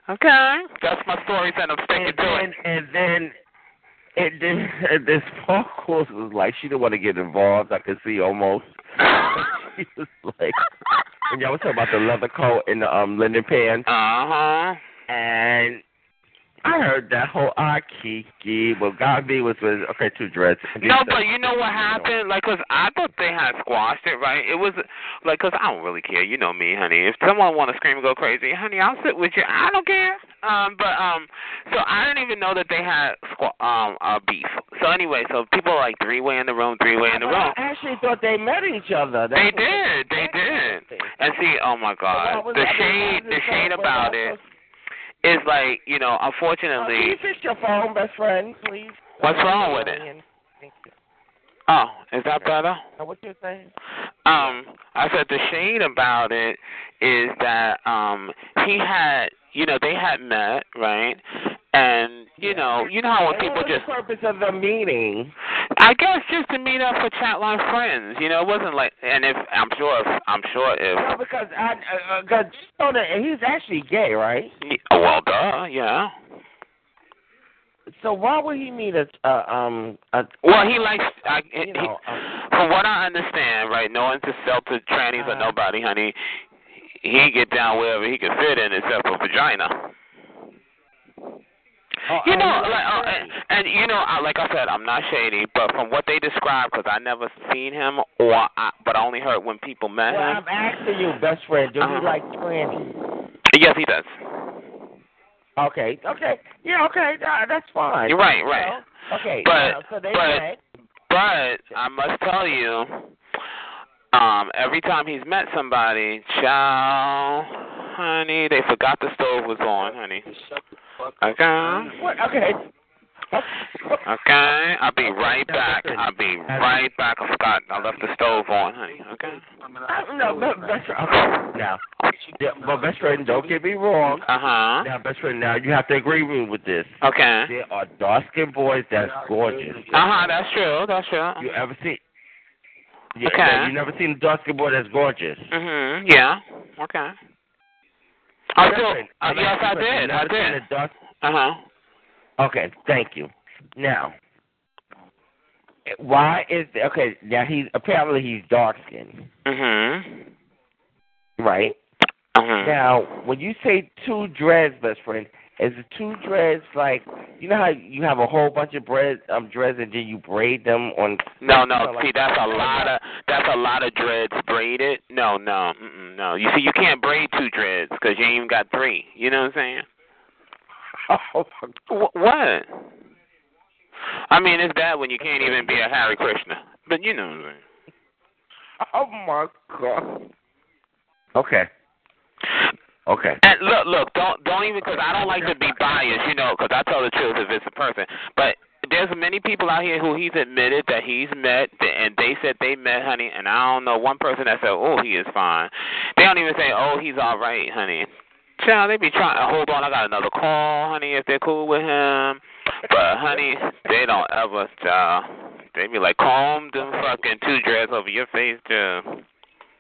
Okay. That's my stories and I'm sticking and to then, it. and then, and then, and this phone call was like she didn't want to get involved. I could see almost. she was like, and y'all was talking about the leather coat and the um linen pants, Uh-huh. and I heard that whole ah kiki. What got me was was okay, two dreads. No, said- but you know what happened? Like 'cause I thought they had squashed it, right? It was like 'cause I don't really care. You know me, honey. If someone want to scream and go crazy, honey, I'll sit with you. I don't care. Um, but um, so I didn't even know that they had squ- um uh, beef. So anyway, so people are like three way in the room, three way in the room. I actually thought they met each other. That's They did, they did. And see, oh my God, the shade, the shade about it is like, you know, can unfortunately, you fix your phone, best friend, please? what's wrong with it? Oh, is that better? Uh, What you saying? Um, I said the shade about it is that um he had, you know, they had met, right? And you know, you know how when people what was just, the purpose of the meeting? I guess, just to meet up for chat line friends. You know, it wasn't like, and if I'm sure, if, I'm sure No, if, because I, uh, uh, cause, you know that he's actually gay, right? well, duh, yeah. So why would he meet a, uh, um, a, Well, he likes. I, you know, uh, he, from what I understand, right? No one's to sell to trannies or Uh-huh. nobody, honey. He get down wherever he can fit in, except for vagina. oh, You oh, know, he's like, uh, gay. and, and you know, I, like I said, I'm not shady, but from what they describe, because I never seen him, or I, but I only heard when people met Well, him. I'm asking you, best friend, do Uh-huh. he like trannies? Yes, he does. Okay, okay, yeah, okay, uh, that's fine. You're right, right. know? Okay, But- now, so but- met. But I must tell you, um, every time he's met somebody, chow, honey, they forgot the stove was on, honey. Okay. What? Okay. Okay, I'll be right back. I'll be right back. I forgot. I left the stove on, honey. Okay. No, be- best friend. Okay, now, yeah, but best friend, don't get me wrong. Uh huh. Now, best friend, now you have to agree with me with this. Okay. There are dark skinned boys that's gorgeous. Uh huh. That's true. That's true. You ever see? Yeah, Okay. you never seen a dark skinned boy that's gorgeous. Mhm. Yeah. Okay. I still. friend, Uh, yes, I did. I did. Uh huh. Okay, thank you. Now, why is okay? Now he's apparently he's dark skinned, Mhm. right? Huh. Now, when you say two dreads, best friend, is the two dreads like you know how you have a whole bunch of bread, um, dreads and then you braid them on? No, no. like- See, that's a lot of that's a lot of dreads braided. No, no, no. You see, you can't braid two dreads because you ain't even got three. You know what I'm saying? Oh, Wh- what? I mean, it's bad when you can't even be a Hare Krishna. But you know what I'm saying. oh my god. Okay. Okay. And look, look, don't don't even because I don't like to be biased, you know, because I tell the truth if it's a person. But there's many people out here who he's admitted that he's met, and they said they met, honey. And I don't know one person that said, "Oh, he is fine." They don't even say, "Oh, he's all right, honey." Child, they be trying. Hold on, I got another call, honey. If they're cool with him, but honey, they don't ever, child. They be like, comb them fucking two dreads over your face, too.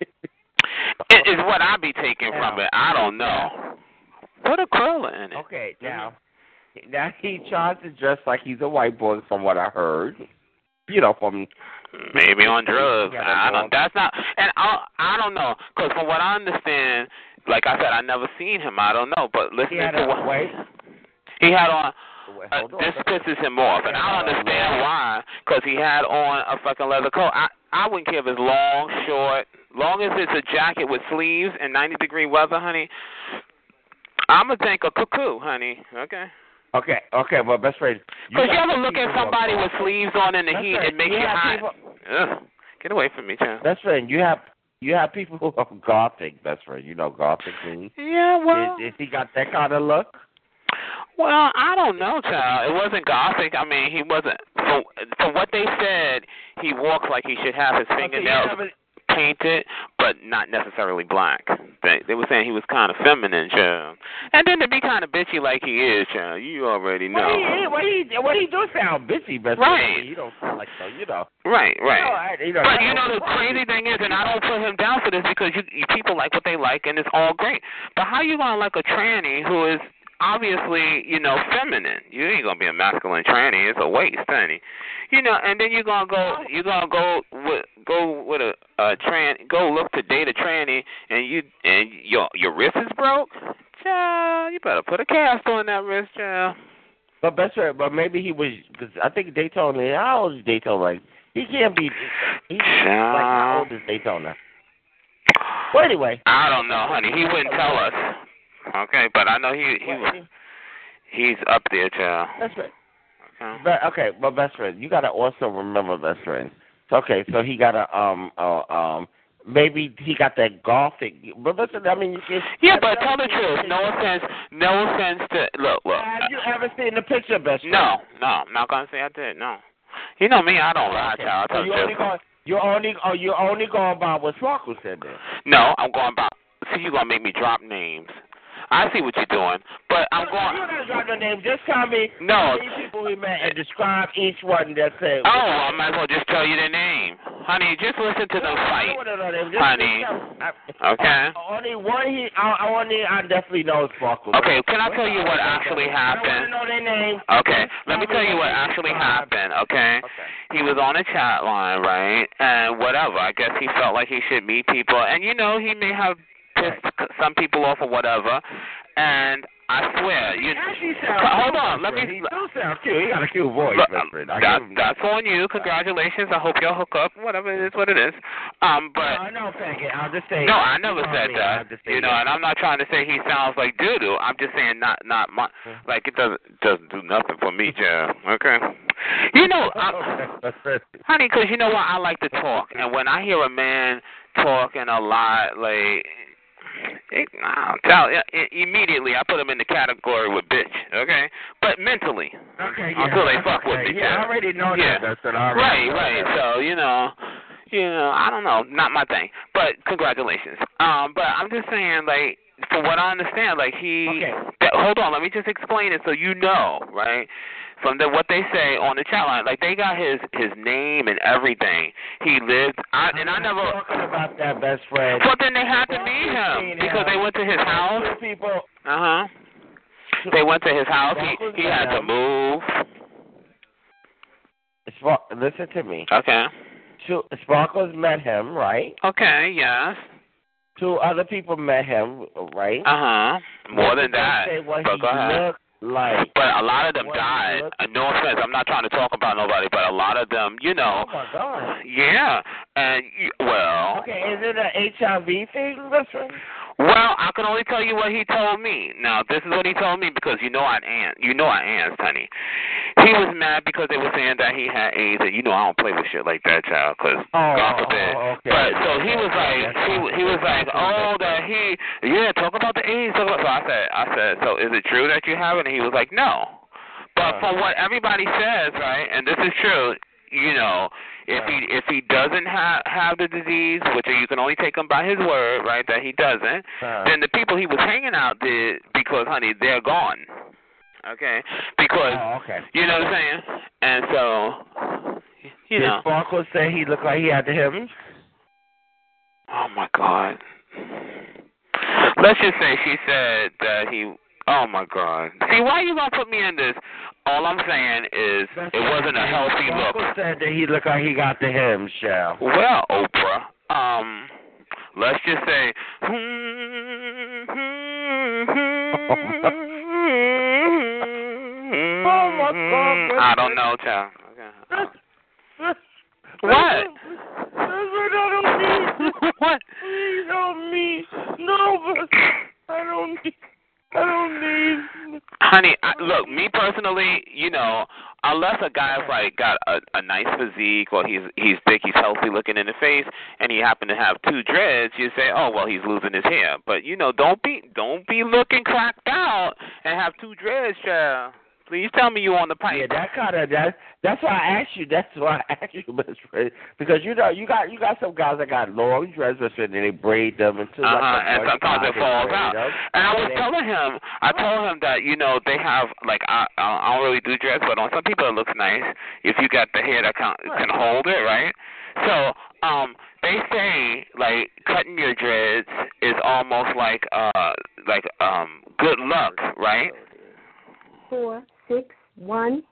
It is what I be taking from it. I don't know. Put a curler in it. Okay. Now, now he tries to dress like he's a white boy, from what I heard. You know, from Maybe on drugs. Yeah, I don't. That's not. And I I don't know. Because from what I understand, like I said, I never seen him. I don't know. But had to what wait. he had on. Wait, Uh, this pisses him off, and I don't understand why. Because he had on a fucking leather coat. I I wouldn't care if it's long, short, long as it's a jacket with sleeves and 90 degree weather, honey. I'm gonna think a cuckoo, honey. Okay. Okay, okay, well, best friend. Because you, got ever look at somebody with sleeves on in the That's heat, it makes You you hot. people- Ugh. Get away from me, child. Best friend, you have you have people who are gothic. Best friend, you know gothic means. Yeah, well, Is, is he got that kind of look? well, I don't know, child. It wasn't gothic. I mean, he wasn't. From, from what they said, he walks like he should have his fingernails never- painted, but not necessarily black. They, they were saying he was kind of feminine, child. And then to be kind of bitchy like he is, child, you already know. What he, what he, what he do sound bitchy, but Right. You don't sound like so, you know. Right, right. You know, I- you know, But you know the crazy thing is, and I don't put him down for this because you, you people like what they like, and it's all great. But how you gonna like a tranny who is obviously, you know, feminine? You ain't gonna be a masculine tranny. It's a waste, honey. You know, and then you're gonna go, you're gonna go with go with a, a tran, go look to date a tranny, and you and your your wrist is broke. Child, you better put a cast on that wrist, child. But best friend, but maybe he was because I think Daytona. How old is Daytona? Like he can't be. He's like how old is Daytona? Well, anyway. I don't know, honey. He wouldn't tell us. Okay, but I know he he was He's up there, child. Best friend. Okay. But okay, but best friend, you gotta also remember best friend. Okay, so he got a um uh, um maybe he got that golfing. But listen, I mean, you can. Yeah, but tell the truth. No offense. No offense to look. Look. Have you ever seen the picture, best friend? No, no. I'm not gonna say I did. No. You know me. I don't lie, Okay. child. So I'll you tell only truth. going you only oh you only going by what Sparkle said then. No, I'm going by. See, you gonna make me drop names. I see what you're doing, but I'm You going. don't drop the name. Just tell me No. how people we met and describe each one that said. Oh, I might as well just tell you the name, honey. Just listen to them fight, honey. Okay. Only one he, I, only, I definitely know Sparkle. Okay, can I tell you what actually I don't happened? know their name. Okay, let me tell you what actually happened, Okay. okay? He was on a chat line, right? And whatever, I guess he felt like he should meet people. And, you know, he may have pissed some people off or whatever. And I swear, you. Hold on, let me. He do sound cute. He got a cute voice, Look, best friend. I that, that's on you. Congratulations. I hope y'all hook up. Whatever it is, what it is. Um, but No, I know, faggot. I'll just say. no, I never said me, that. You know, yes. and I'm not trying to say he sounds like doo doo. I'm just saying not not my like it doesn't doesn't do nothing for me, Jeff. Okay. You know, I, honey, because you know what? I like to talk, and when I hear a man talking a lot, like. It, I'll tell i- immediately. I put him in the category with bitch, okay? But mentally, Okay, yeah. until they fuck with me. Yeah. I already know Yeah. that. That's Right, right. that. So you know, you know, I don't know, not my thing. But congratulations. Um, but I'm just saying, like, from what I understand, like he. That, hold on, let me just explain it so you know, right? From the what they say on the chat line, like they got his his name and everything. He lived, I, and I never. talking about that best friend. But then they had to him because they went to his house. People. Uh huh. They went to his house. He he had to move. Spar- listen to me. Okay. Two Sparkles met him, right? Okay. Yes. Two other people met him, right? Uh huh. More than that. say what But he go ahead. looked like. But a lot of them died. Uh, no offense, I'm not trying to talk about nobody, but a lot of them, you know. Oh my God. Yeah, and well, Okay, is it an HIV thing, friend? Well, I can only tell you what he told me. Now, this is what he told me because you know I an you know I asked, honey. He was mad because they were saying that he had AIDS, and you know I don't play with shit like that, child. Because God forbid. oh, okay. But so he was like, he he was like, oh, that he, yeah, talk about the AIDS. So I said, I said, so is it true that you have it? And he was like, no. But from what everybody says, right, and this is true, you know, if he if he doesn't have have the disease, which you can only take him by his word, right, that he doesn't, then the people he was hanging out did because, honey, they're gone. Okay, because Oh, okay. you know what I'm saying, and so you Did know. Sparkles say he looked like he had the hims? Oh my God. Let's just say she said that he. Oh my God. See, why you gonna put me in this? All I'm saying is it wasn't a healthy look. Sparkles said that he looked like he got the hims, Shell. Well, Oprah. Um, let's just say. Oh my God. I don't know, child. What? I don't need. what? Please help me. No, but I don't need. I don't need. Honey, I, look, me personally, you know, unless a guy's like got a, a nice physique or he's he's thick, he's healthy looking in the face, and he happen to have two dreads, you say, oh well, he's losing his hair. But you know, don't be don't be looking cracked out and have two dreads, child. Please tell me you on the pipe. Yeah, that kind of that. That's why I asked you. That's why I asked you, best friend, because you know you got you got some guys that got long dreads, best friend, and they braid them into uh-huh, a And sometimes it falls out. them. And I was telling him, I told him that you know they have like I I don't really do dreads, but on some people it looks nice if you got the hair that can can hold it, right? So um they say like cutting your dreads is almost like uh like um good luck, right? four, six, one.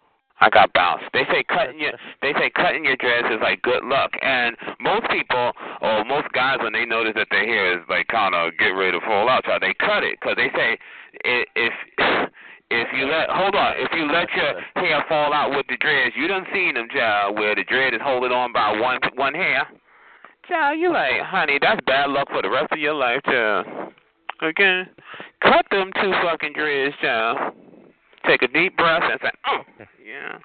I got bounced. They say cutting your they say cutting your dreads is like good luck, and most people or most guys when they notice that their hair is like kind of get ready to fall out, so they cut it because they say if if you let hold on if you let your hair fall out with the dreads, you done seen them, child, where the dread is holding on by one one hair. Child, you like, honey, that's bad luck for the rest of your life, child. Okay, cut them two fucking dreads, child. Take a deep breath and say, oh, yeah.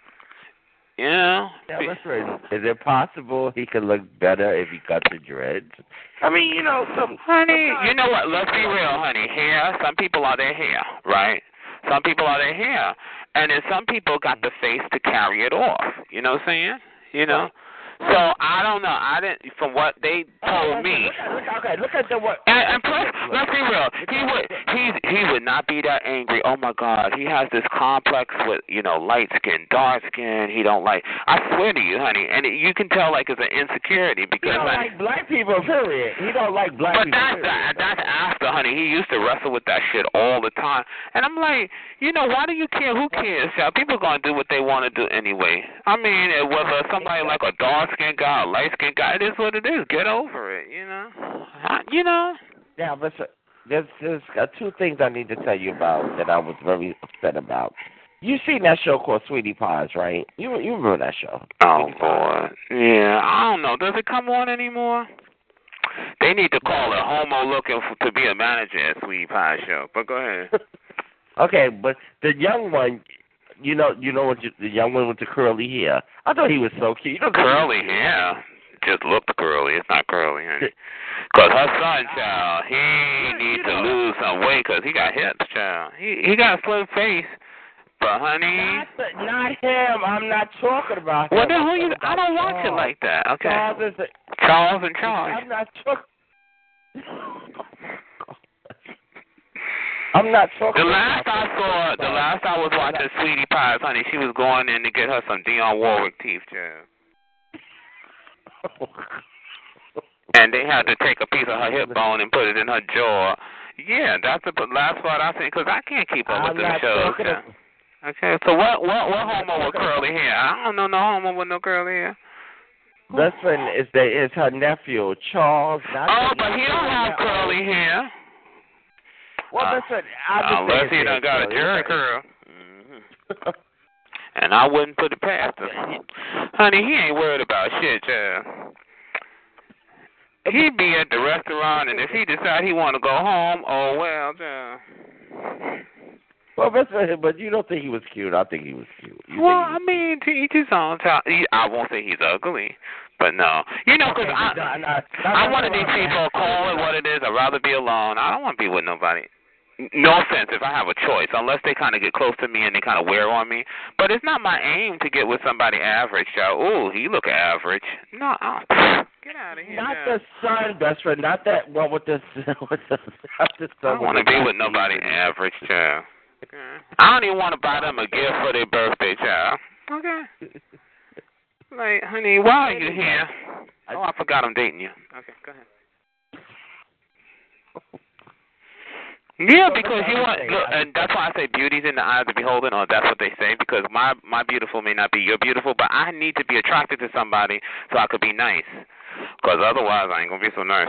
Yeah. Listen, is it possible he could look better if he cut the dreads? I mean, you know, some Honey, you know what? Let's be real, honey. Hair, some people are their hair, right? Some people are their hair. And then some people got the face to carry it off. You know what I'm saying? You know? So I don't know. I didn't from what they told me. Look at, okay, look at the what. And, and plus, let's be real. He would he he would not be that angry. Oh my God, he has this complex with you know light skin, dark skin. He don't like. I swear to you, honey, and it, you can tell like it's an insecurity because. He don't like. like black people, period. He don't like black But people. that's period. that, that's after, honey. He used to wrestle with that shit all the time, and I'm like, you know, why do you care? Who cares? Child? People gonna do what they want to do anyway. I mean, whether somebody like a dark skinned guy, light skinned guy, it is what it is. Get over it, you know. I- You know. Yeah, listen. There's there's uh, two things I need to tell you about that I was very upset about. You seen that show called Sweetie Pies, right? You you remember that show? Oh boy, yeah. I don't know. Does it come on anymore? They need to call a homo looking for, to be a manager at Sweetie Pie Show. But go ahead. Okay, but the young one, you know, you know what? You, the young one with the curly hair. I thought he was so cute. You know, curly hair. Just looked curly. It's not curly, honey. Cause her son, child, he needs to lose some weight because he got hips, child. He he got a slim face, but honey. Not, the, not him. I'm not talking about Well, him. then I'm who you? I don't watch it like that. Okay. Charles is a, Charles and Charles. I'm not talking. I'm not talking. The last I saw, the last I was watching Sweetie Pies, honey, she was going in to get her some Dionne Warwick teeth, child. And they had to take a piece of her hip bone and put it in her jaw. Yeah, that's the last part I seen because I can't keep up with shows. talking. Okay, so what what what homo with curly hair? I don't know no homo with no curly hair. Best friend is the is her nephew Charles. Not Oh, but he don't have curly hair. Well, Uh, friend, I just Unless he done got a curly. Jheri curl. And I wouldn't put it past him. Honey, he ain't worried about shit, child. He'd be at the restaurant, and if he decide he want to go home, oh well, child. Well, friend, but you don't think he was cute? I think he was cute. You Well, think I mean, to each his own. Child. I won't say he's ugly, but no. You know, 'cause Okay, I, no, no, no, I'm one of these people. Call it what it is. I'd rather be alone. I don't want to be with nobody. No offense if I have a choice, unless they kind of get close to me and they kind of wear on me. But it's not my aim to get with somebody average. Child. Ooh, he look average. No, I- get out of here. Not child. the son, best friend. Not that one with the with the, not the I son. don't want to be with nobody average, child. Okay. I don't even want to buy them a gift for their birthday, child. Okay. Like, honey, why are you here? Oh, I forgot I'm dating you. Okay, go ahead. Yeah, because you want, look, and that's why I say beauty's in the eye of the beholder, or that's what they say. Because my my beautiful may not be your beautiful, but I need to be attracted to somebody so I could be nice. Because otherwise, I ain't gonna be so nice.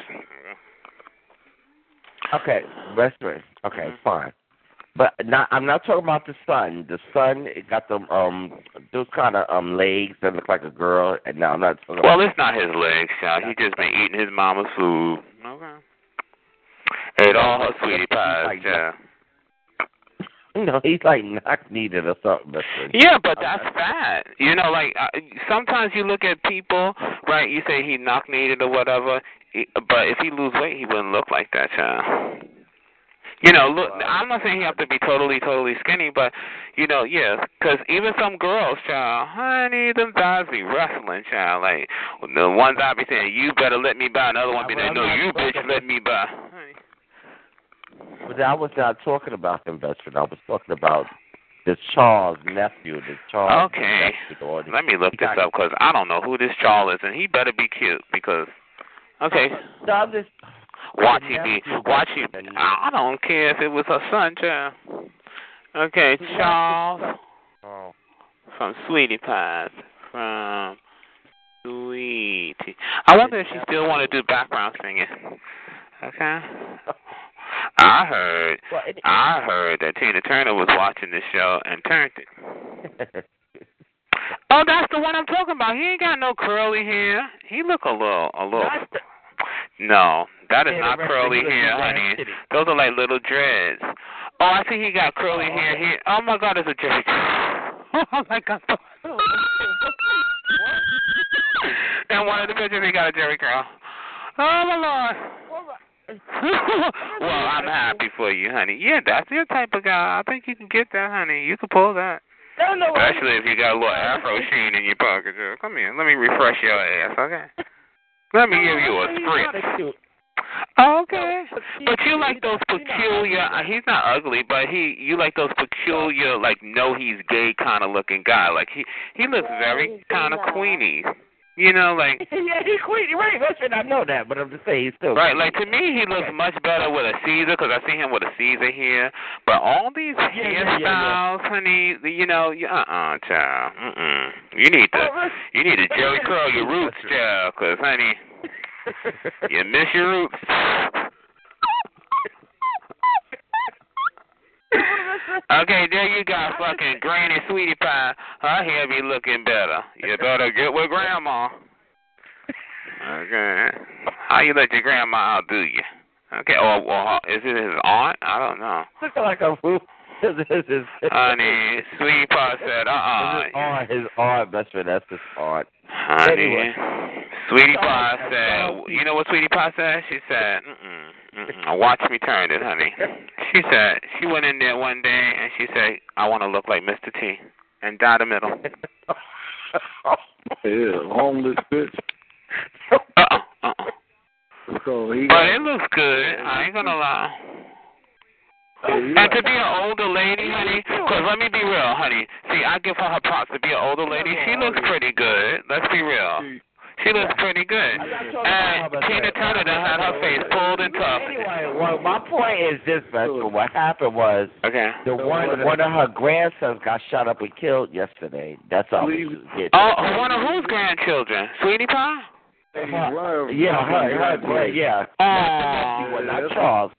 Okay, friend. Okay, Mm-hmm. fine. But not, I'm not talking about the son. The son it got them um those kind of um legs that look like a girl. And now I'm not talking. Well, about, it's not his legs, child. He just been eating his mama's food. Okay. Ate all her sweetie pies, child. No, he's like knock needed or something. Yeah, but that's fat. You know, like uh, sometimes you look at people, right? You say he knock needed or whatever, but if he lose weight, he wouldn't look like that, child. You know, look. I'm not saying he have to be totally, totally skinny, but you know, yeah, 'cause even some girls, child, honey, them guys be wrestling, child. Like the ones I be saying, you better let me buy. Another one be saying, no, you bitch, let me buy. But I was not talking about him, best friend. I was talking about the Charles nephew, the Charles. Okay. nephew, Let me look this up because I don't know who this Charles is, and he better be cute because. Okay. I'm just Watch he be watch he I don't care if it was her son, child. Okay, Charles Oh. from Sweetie Pies. From Sweetie. I wonder if she still wanna do background singing. Okay. I heard Well, it- I heard that Tina Turner was watching this show and turned it. Oh, that's the one I'm talking about. He ain't got no curly hair. He look a little a little no, that is not curly hair, honey. shitty. Those are like little dreads. Oh, I see he got curly hair. He, oh my God, it's a Jheri. Oh my God. and one of the pictures, he got a Jheri curl. Oh my Lord. well, I'm happy for you, honey. Yeah, that's your type of guy. I think you can get that, honey. You can pull that. Especially if you got a little afro sheen in your pocket. Joe. Come here. Let me refresh your ass, okay? Let me give you a spritz. Okay. But you like those peculiar uh, he's not ugly, but he you like those peculiar like no he's gay kind of looking guy. Like he he looks very kind of queenie. You know, like yeah, he's queen. Right, listen, I know that, but I'm just saying he's still. Right, like to me, he looks much better with a Caesar because I see him with a Caesar here. But all these Yeah, yeah, yeah, hairstyles, honey, you know, you, uh-uh, child, mm-mm. You need to, you need to Jheri curl your roots, child, because honey, you miss your roots. Okay, there you go, fucking Granny Sweetie Pie. Her hair be looking better. You better get with Grandma. Okay. How you let your grandma outdo you? Okay, or, or is it his aunt? I don't know. Looking like a fool. Uh-uh. His, his, his, Honey, Sweetie Pie said, uh-uh. His aunt, his aunt, best friend, that's his aunt. Honey, Anyway. Sweetie Pie said, you know what Sweetie Pie said? She said, mm-mm, mm-mm, watch me turn it, honey. She said, she went in there one day and she said, I want to look like Mr. T and die the middle. Yeah, homeless bitch. Uh-uh, uh-uh. So he But it looks good. I ain't gonna lie. And to be an older lady, honey, because let me be real, honey. See, I give her her props to be an older lady. She looks pretty good. Let's be real. She looks pretty good. And Tina Turner done had her face pulled and tough. Anyway, well, my point is this, Vessel. What happened was Okay. the one one of her grandsons got shot up and killed yesterday. That's all. we get. Oh, one of whose grandchildren? Sweetie Pie? Her- yeah, her, her, gra- yeah. Not the nephew not Charles.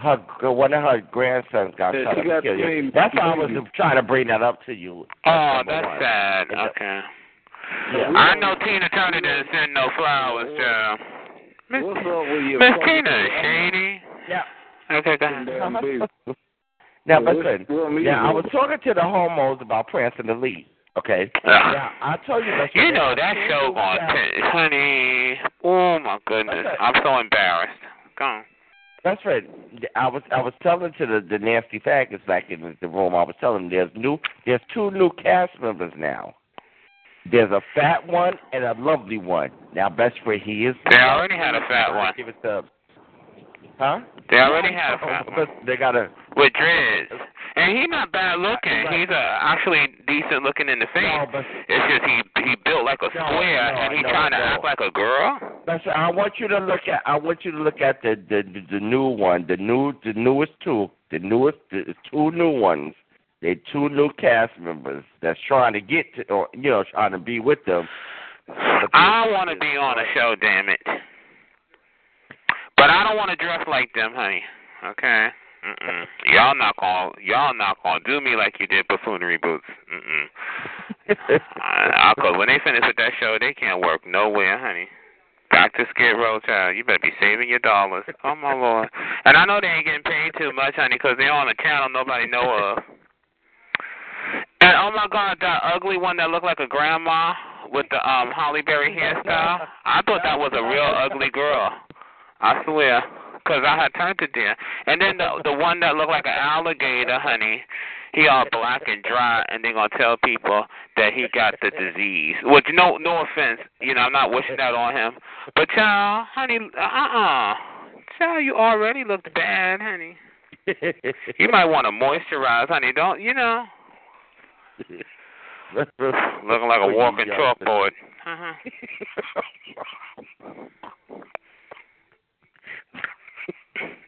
Her, one of her grandsons got Yeah, shot up got killed. That's why I was trying to bring that up to you. Oh, that's one. sad. Okay. Yeah. I know Tina Turner didn't send no flowers, child. Miss, What's up with your Miss fucking- Tina is shady. Yeah. Okay, go ahead. Damn baby. Now, Yeah, listen. Now, I was talking to the homos about Prancing Elites. Okay. Ah. Now, I told you that. You know that show gonna t- honey. Oh my goodness, I'm so embarrassed. Go on. That's right. I was I was telling to the the nasty faggots back in the room. I was telling them there's new there's two new cast members now. There's a fat one and a lovely one. Now, best friend, he is. They already had a fat one. Give it to. Huh? They already a fat one They got a. with dreads, and he not bad looking. He's uh, actually decent looking in the face. No, but It's just he he built like a No, square, no, and he no, trying to act like a girl. That's. I want you to look at. I want you to look at the the the, the new one, the new the newest two, the newest the two new ones. They two new cast members that's trying to get to, or you know, trying to be with them. I want to be on a show, damn it. But I don't want to dress like them, honey. Okay. Mm-mm. Y'all not gonna y'all not gonna do me like you did buffoonery boots. Mm-mm. I, I, cause when they finish with that show, they can't work nowhere, honey. Back to Skid Row, child. You better be saving your dollars. Oh my lord. And I know they ain't getting paid too much, honey, because they're on a channel nobody know of. And oh my God, that ugly one that looked like a grandma with the um Halle Berry hairstyle. I thought that was a real ugly girl. I swear, because I had turned it there. And then the the one that looked like an alligator, honey. He all black and dry, and they gonna tell people that he got the disease. Which no no offense, you know I'm not wishing that on him. But child, honey, uh uh, child, you already looked bad, honey. You might want to moisturize, honey. Don't you know? Looking like a walking chalkboard. Uh-huh.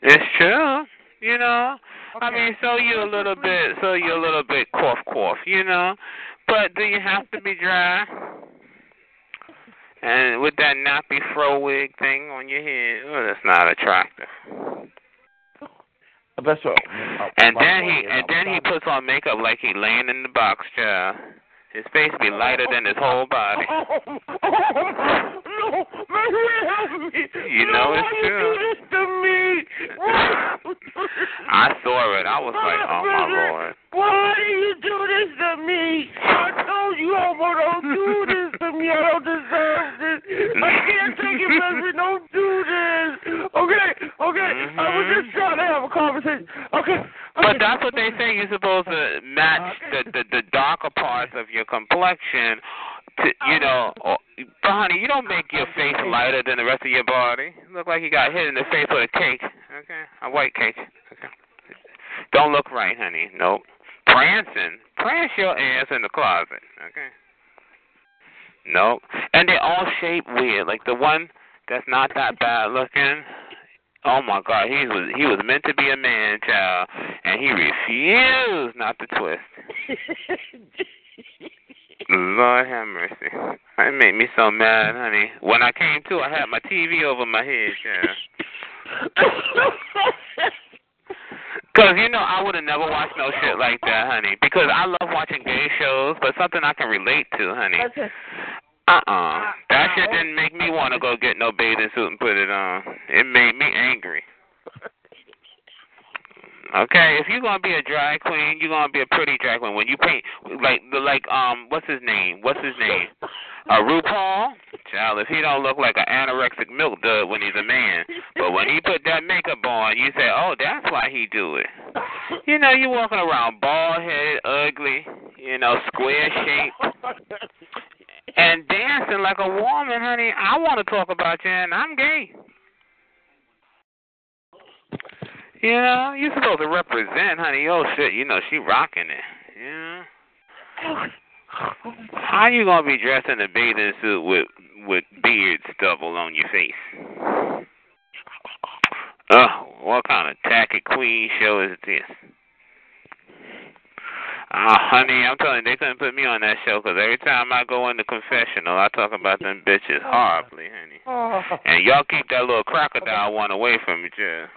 It's true, you know. I mean, so you a little bit, so you a little bit cough, cough, you know. But do you have to be dry? And with that nappy fro wig thing on your head, oh, that's not attractive. That's what. And then he and then he puts on makeup like he laying in the box chair. His face be lighter than his whole body. No, man, help me. You no, know why it's you true. do this to me? I saw it. I was like, oh my lord. Why do you do this to me? I told you, Homo, don't do this to me. I don't deserve this. I can't take it, Leslie. Don't do this. Okay, okay. I was mm-hmm. just trying to have a conversation. Okay. But that's what they say. You're supposed to match the, the the darker parts of your complexion. To you oh. know, oh, or, but honey, you don't make your face lighter than the rest of your body. You look like you got hit in the face with a cake. Okay, a white cake. Okay. Don't look right, honey. Nope. Prancing, prance your ass in the closet. Okay. Nope. And they're all shape weird. Like the one that's not that bad looking. Oh my God, he was he was meant to be a man child, and he refused not to twist. Lord have mercy. It made me so mad, honey. When I came to, I had my TV over my head, child. Cause you know I would have never watched no shit like that, honey. Because I love watching gay shows, but something I can relate to, honey. Uh uh That shit didn't make me want to go get no bathing suit and put it on. It made me angry. Okay, if you're gonna be a drag queen, you're gonna be a pretty drag queen. When you paint, like like um, what's his name? What's his name? Uh, RuPaul. Child, if he don't look like an anorexic milk dud when he's a man, but when he put that makeup on, you say, oh, that's why he do it. You know, you walking around bald headed, ugly, you know, square shaped, and dancing like a woman, honey. I want to talk about you, and I'm gay. You know, you're supposed to represent, honey. Oh shit, you know she rocking it. Know. How you gonna be dressed in a bathing suit with with beard stubble on your face? Oh, what kind of tacky queen show is this? Ah, honey, I'm telling you, they couldn't put me on that show 'cause every time I go in the confessional, I talk about them bitches horribly, honey. And y'all keep that little crocodile one away from me, too.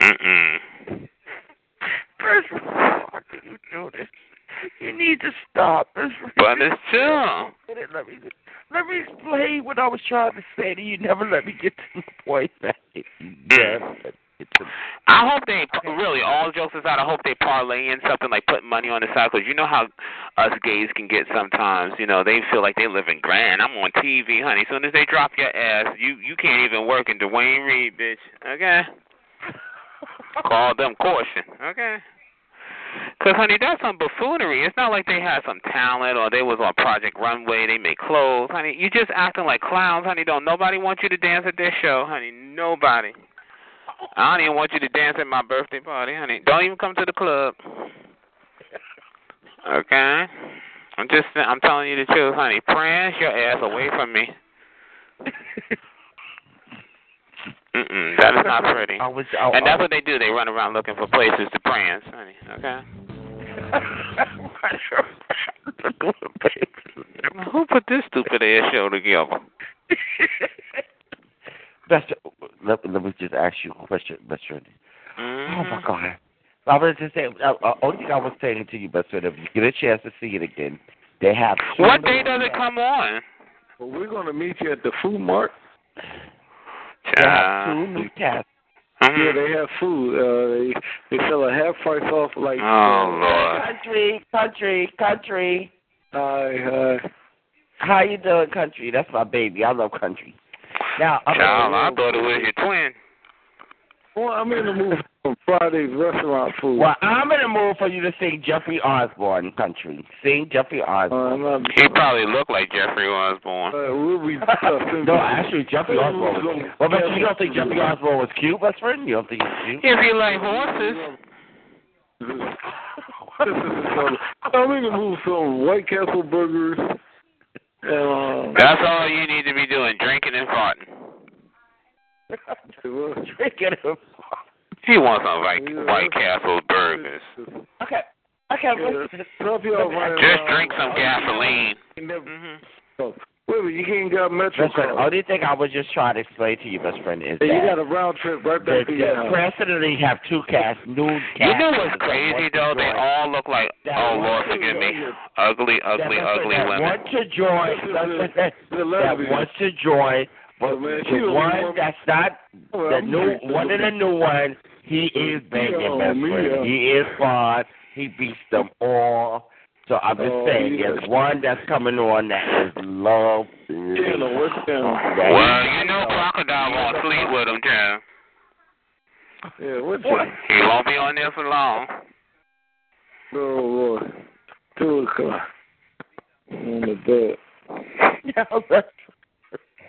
Mm-mm. First of all, why do you do this? You need to stop. This But it's true. Let me let me explain what I was trying to say to you. Never let me get to the point that you mm. never let me get to I hope they really all jokes aside. I hope they parlay in something like putting money on the side because you know how us gays can get sometimes. You know they feel like they live in grand. I'm on TV, honey. As soon as they drop your ass, you you can't even work in Duane Reade, bitch. Okay. Call them caution. Okay. Cause honey, that's some buffoonery. It's not like they had some talent or they was on Project Runway. They make clothes, honey. You just acting like clowns, honey. Don't nobody want you to dance at their show, honey. Nobody. I don't even want you to dance at my birthday party, honey. Don't even come to the club. Okay. I'm just I'm telling you the truth, honey. Prance your ass away from me. Mm-mm, that is not pretty. I was, I, And that's what they do. They run around looking for places to prance, honey. Okay. Who put this stupid ass show together? That's let, let me just ask you a question, Best friend. Oh Mm-hmm. my God. I was just saying. Uh, uh, only thing I was saying to you, best friend, if you get a chance to see it again, they have. What day does it come on? Well, we're going to meet you at the food mart. They have two new tests. Yeah, they have food. Uh, they they sell a half price off like. Oh Lord. Country, country, country. Hi, hi. How you doing, country? That's my baby. I love country. Now, I'm Child, I thought it was your twin. Well, I'm in the mood for Friday's restaurant food. Well, I'm in the mood for you to sing Jeffrey Osborne country. Sing Jeffrey Osborne. He probably looked like Jeffrey Osborne. Uh, we'll be discussing. no, actually, Jeffrey Osborne was. Well, but you don't think Jeffrey Osborne was cute, best friend? You don't think he's cute? If you like horses. I'm in the mood for some White Castle burgers. Uh, That's all you need to be doing, drinking and farting. Drinking and He wants some like White Castle burgers. Okay. Okay, listen. Drop you Just drink some gasoline. Oh, Wait a minute, you can't got Metro Listen, card. only thing I was just trying to explain to you, best friend, is Hey, you got a round trip right the, back to your the president have two cats, nude cats. You know what's crazy though? They all look like oh Lord forgive me, ugly, ugly, that, ugly that women. want to join, that, that, that wants to join, but man, the one want- that's not the I'm new just- one of the new ones, he is banging, best friend. He uh. is fun. He beats them all. So I'm just Oh, saying, yeah. there's one that's coming on that is love. Yeah, no, what's down? Well, you know Crocodile won't sleep with him, Jim. Yeah, what's that? He won't be on there for long. Oh, Lord. Two o'clock. On the bed.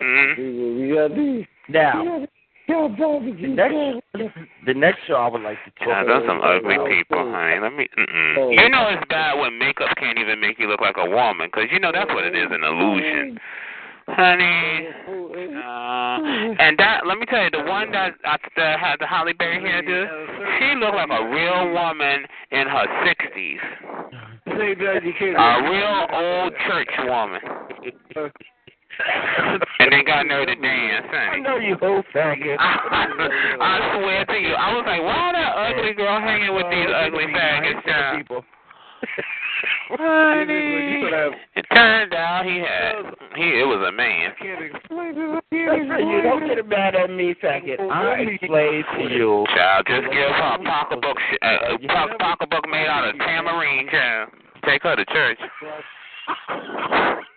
Mm-hmm. We got these. Now, Yeah, the next, the next show I would like to talk Yeah, about. those some ugly people, honey. Let me. Mm-mm. You know it's bad when makeup can't even make you look like a woman, 'cause you know that's what it is, an illusion, honey. Uh, and that, let me tell you, the one that uh, that had the Halle Berry hairdo, she looked like a real woman in her sixties, Say that you can't. a real old church woman. And they got nerve to dance, I know you old faggot. I swear to you, I was like, why that ugly girl hanging with these ugly faggots, child? people. Honey. It turned out he had he it was a man. can't explain it. Listen, you don't get mad at me, faggot. I explained to you. Child, just give her a pocketbook, sh- uh, a pocketbook made out of tamarind. child. Take her to church.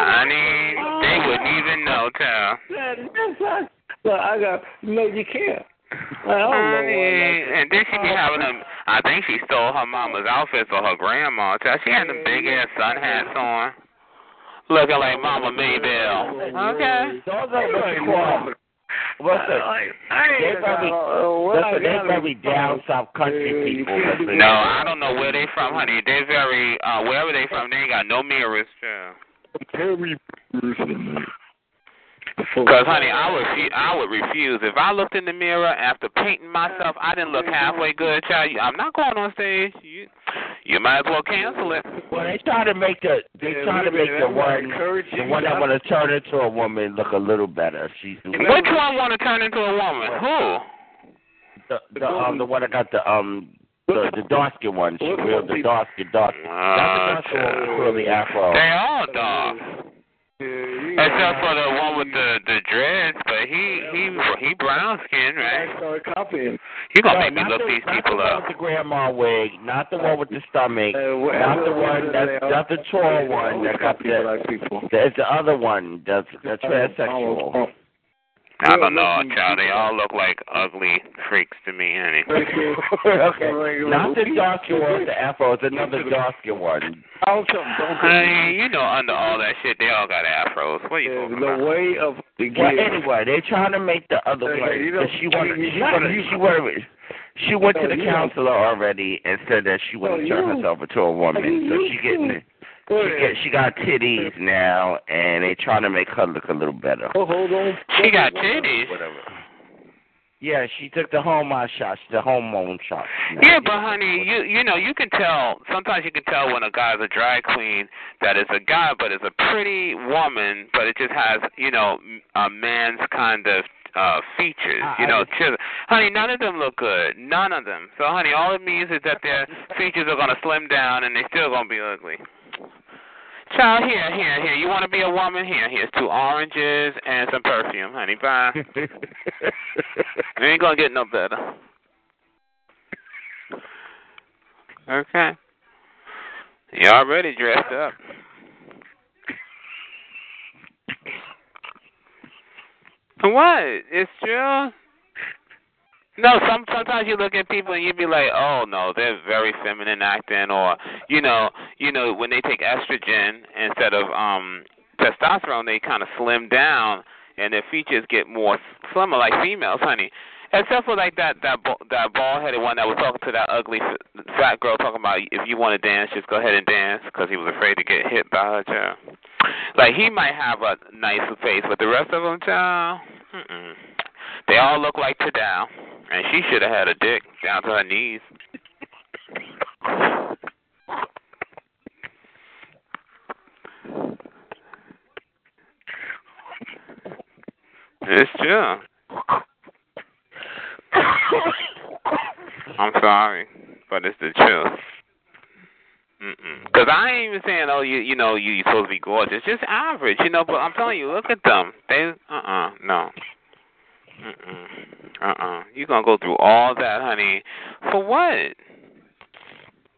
Honey, they wouldn't even know, child. But I got no, you can't. I don't know Honey, why. and then she be having them. I think she stole her mama's outfits or her grandma. Child. She had them big ass sun hats on, looking like Mama Maybell. Okay. Those are what you call. Listen, they probably, listen, they probably down south country people. Listen. No, I don't know where they from, honey. They very uh wherever they from, they ain't got no mirrors, child. Very Cause honey, I would refu- I would refuse if I looked in the mirror after painting myself. I didn't look halfway good, child. I'm not going on stage. You you might as well cancel it. Well, they try to make the they Yeah, try to make the we one the one that want to turn into a woman look a little better. She's Which one want to turn into a woman? Who? the, the um the one that got the um the the dark skin one. She real the dark skin dark. Uh, Not the dark one with curly afro. They all dark. Except for the one with the the dreads, but he he he brown skin, right? Start copying. You gonna No, make me look the, these people the up. Not the grandma wig, not the one with the stomach, Uh, what- not the one that's not the tall one always that got the. black people. There's the other one that's that's transsexual. I don't know, child. They all look like ugly freaks to me, honey. okay, not the dark skin one with the afro. It's another dark skin one. Honey, you know, under all that shit, they all got afros. What are you talking The about? way of the Well, anyway, they're trying to make the other Hey, you know, she wanted. you- She wanted. She wanted. She went to the counselor already and said that she wanted to No, turn herself into a woman. So she getting. She, get, she got titties now, and they trying to make her look a little better. Oh, hold on. She got titties. Whatever. Yeah, she took the hormone shots, the hormone shots. Yeah, but honey, you you know you can tell. Sometimes you can tell when a guy's a drag queen that it's a guy, but it's a pretty woman, but it just has you know a man's kind of uh features. You know, chisel. honey, none of them look good. None of them. So, honey, all it means is that their features are gonna slim down and they still gonna be ugly. Child, here, here, here. You want to be a woman? Here, here's two oranges and some perfume, honey. Bye. it ain't gonna get no better. Okay. You already dressed up. What? It's true. No, some sometimes you look at people and you be like, oh no, they're very feminine acting, or you know, you know, when they take estrogen instead of um testosterone, they kind of slim down and their features get more slimmer, like females, honey. Except for like that that that bald headed one that was talking to that ugly fat girl talking about if you want to dance, just go ahead and dance because he was afraid to get hit by her child. Like he might have a nice face, but the rest of them, child, mm-mm. they all look like Tadal, and she should have had a dick down to her knees. It's true. I'm sorry, but it's the truth. Because I ain't even saying, oh, you you know, you, you're supposed to be gorgeous. Just average, you know. But I'm telling you, look at them. They, uh, uh-uh, uh, no. Mm-mm. Uh-uh. You gonna go through all that, honey, for what?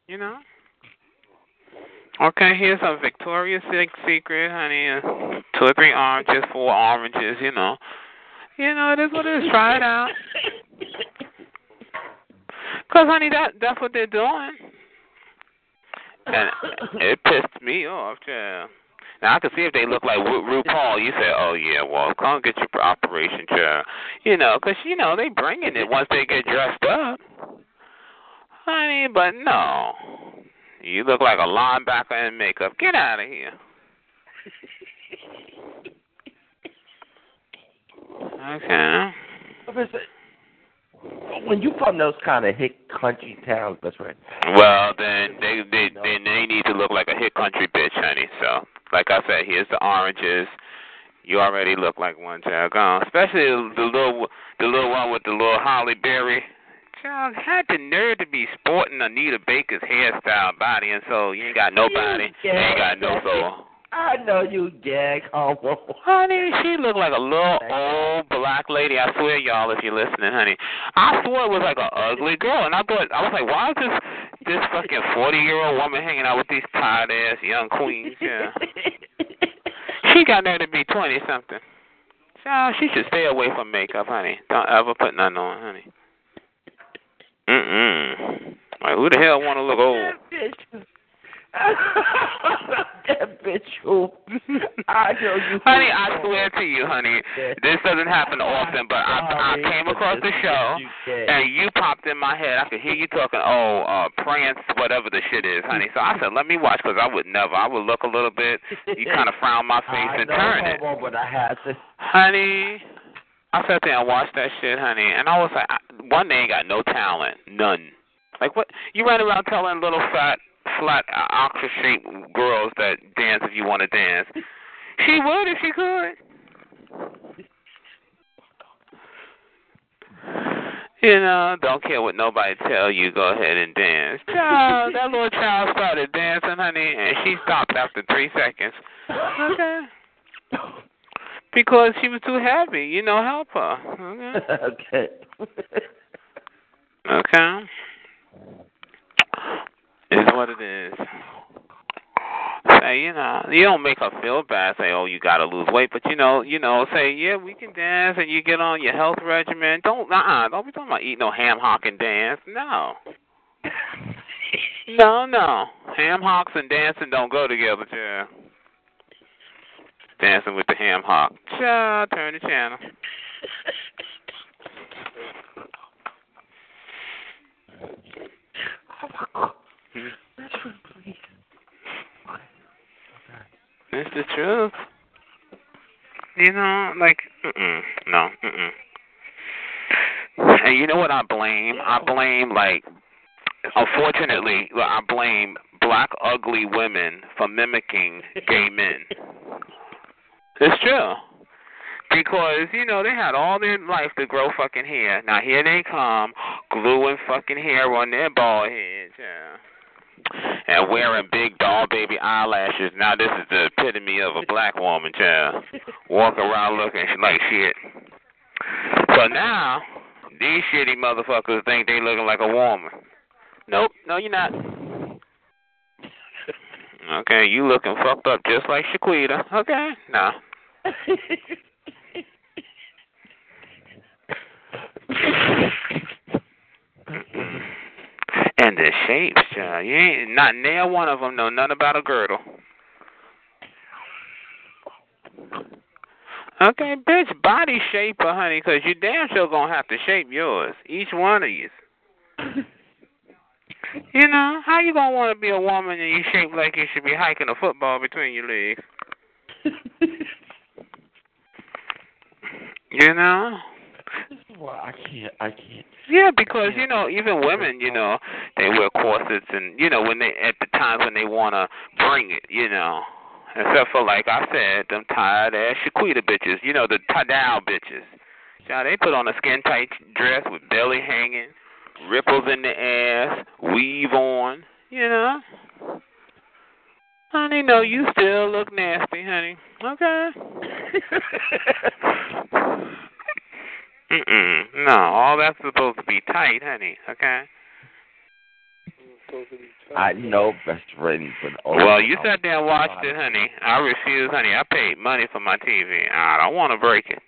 You know. Okay, here's a Victoria's Secret, honey. Two or three oranges, four oranges. You know. You know, it is what it is. Try it out. Cause, honey, that that's what they're doing. And it pissed me off, yeah. Now I can see if they look like Ru- RuPaul. You say, "Oh yeah, well, come get your operation chair," you know, 'cause you know they bringing it once they get dressed up, honey. But no, you look like a linebacker in makeup. Get out of here. Okay. When you from those kind of hick country towns, that's right. Well, then they they then they need to look like a hit country bitch, honey. So, like I said, here's the oranges. You already look like one, child. Gone. Especially the little the little one with the little Halle Berry. Child had the nerve to be sporting Anita Baker's hairstyle body, and so you ain't got nobody, you ain't got no soul. I know you gag homo. Honey, she looked like a little old black lady. I swear, y'all, if you're listening, honey, I swear it was like an ugly girl, and I thought I was like, why is this this fucking forty year old woman hanging out with these tired ass young queens? Yeah, she got there to be twenty something. Child, she should stay away from makeup, honey. Don't ever put nothing on, honey. Mm mm. Like who the hell want to look old? that bitch who I know you. Honey, I swear to you, honey, this doesn't happen often, but I I came across the show and you popped in my head. I could hear you talking. Oh, uh, Prince, whatever the shit is, honey. So I said, let me watch because I would never. I would look a little bit. You kind of frown my face and turn it, but I had to. honey. I sat there and watched that shit, honey, and I was like, I, one, they ain't got no talent, none. Like what? You run around telling little fat flat oxford shaped girls that dance if you want to dance. She would if she could. You know, don't care what nobody tell you. Go ahead and dance. Child, that little child started dancing, honey, and she stopped after three seconds. Okay. Because she was too happy. You know, help her. Okay. okay. Okay. What it is. Say, you know, you don't make her feel bad. Say, oh, you got to lose weight, but you know, you know, say, yeah, we can dance, and you get on your health regimen. Don't, uh-uh, don't be talking about eat no ham hock and dance. No. no, no. Ham hocks and dancing don't go together, child. Dancing with the ham hock. Child, turn the channel. It's the truth. You know, like, mm-mm, no, mm-mm. And you know what I blame? I blame, like, unfortunately, I blame black ugly women for mimicking gay men. It's true. Because, you know, they had all their life to grow fucking hair. Now here they come, gluing fucking hair on their bald heads, yeah. And wearing big doll baby eyelashes. Now this is the epitome of a black woman, child. Walk around looking like shit. So now, these shitty motherfuckers think they looking like a woman. Nope, no you're not. Okay, you looking fucked up just like Shaquita. Okay, no. and the shapes, child. You ain't not nail one of them know nothing about a girdle. Okay, bitch, body shaper, uh, honey, because you damn sure gonna have to shape yours. Each one of you. You know, how you gonna want to be a woman and you shape like you should be hiking a football between your legs? you know? Well, I can't. I can't. Yeah, because you know, even women, you know, they wear corsets, and you know, when they at the times when they want to bring it, you know, Except for like I said, them tired ass Shaquita bitches. You know the Tadal bitches. Now they put on a skin tight dress with belly hanging, ripples in the ass, weave on. You know. Honey, no, you still look nasty, honey. Okay. Mm-mm. No, all that's supposed to be tight, honey. Okay. I know best friend, but oh, Well, you oh, sat there and watched it, honey. I refuse, honey. I paid money for my TV. I don't want to break it.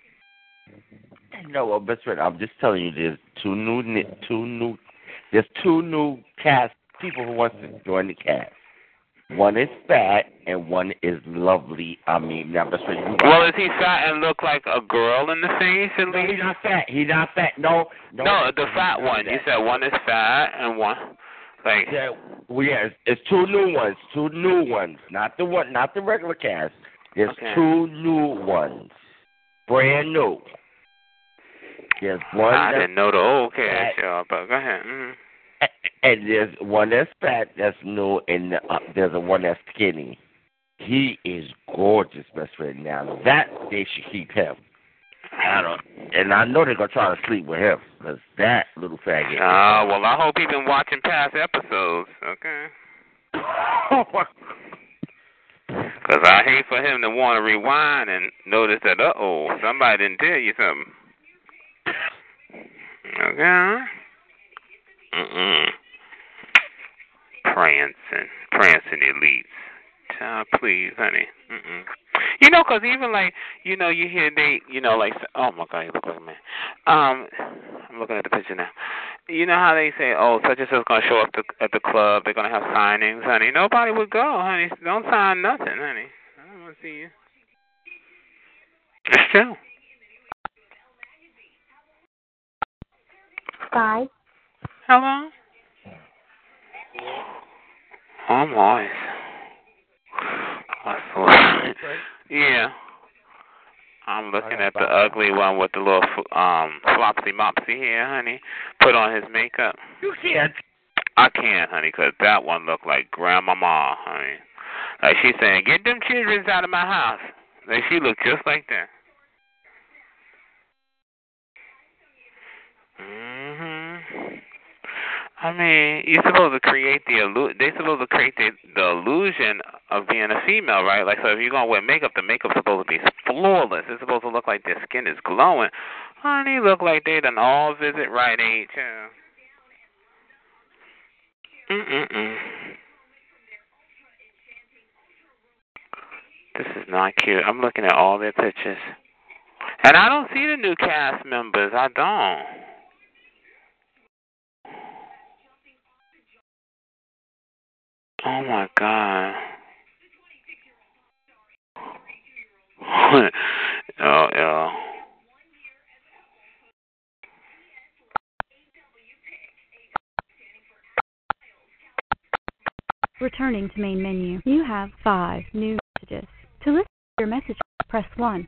No, well, best friend, I'm just telling you, there's two new, two new, there's two new cast people who wants to join the cast. One is fat and one is lovely. I mean, now best friend, you Well, is he fat and look like a girl in the face at No, least? he's not fat. He's not fat. No, no. No, the fat one. You said one is fat and one like Yeah, well, yeah, it's, it's two new ones. Two new ones. Not the one. Not the regular cast. There's Okay. two new ones. Brand new. There's one. I didn't know the old cast, y'all, but go ahead. Mm. And there's one that's fat. That's new, and uh, there's a one that's skinny. He is gorgeous, best friend. Now that they should keep him. I don't, and I know they're gonna try to sleep with him because that little faggot. Ah, well, I hope he's been watching past episodes. Okay. Because I hate for him to want to rewind and notice that, uh oh, somebody didn't tell you something. Okay. Mm-mm. Prancing, prancing elites. Child, please, honey. Mm-mm. You know, 'cause even like, you know, you hear they, you know, like, oh my God, you look like a man. Um, I'm looking at the picture now. You know how they say, oh, such and such gonna show up to, at the club. They're gonna have signings, honey. Nobody would go, honey. Don't sign nothing, honey. I don't want to see you. True. Five. Hello. Oh my. What's the Yeah. I'm looking at the ugly one with the little um flopsy mopsy hair, honey. Put on his makeup. You can't. I can't, honey, 'cause that one looked like grandmama, honey. Like she's saying, "Get them childrens out of my house." Like she looked just like that. Mhm. I mean, you're supposed to create the illu- They're supposed to create the the illusion of being a female, right? Like, so if you're gonna wear makeup, the makeup's supposed to be flawless. It's supposed to look like their skin is glowing. Honey, look like they done all visit Rite Aid too. Mm-mm-mm. This is not cute. I'm looking at all their pictures. And I don't see the new cast members. I don't. Oh my god. oh yeah. Returning to main menu, you have five new messages. To listen to your message, press 1.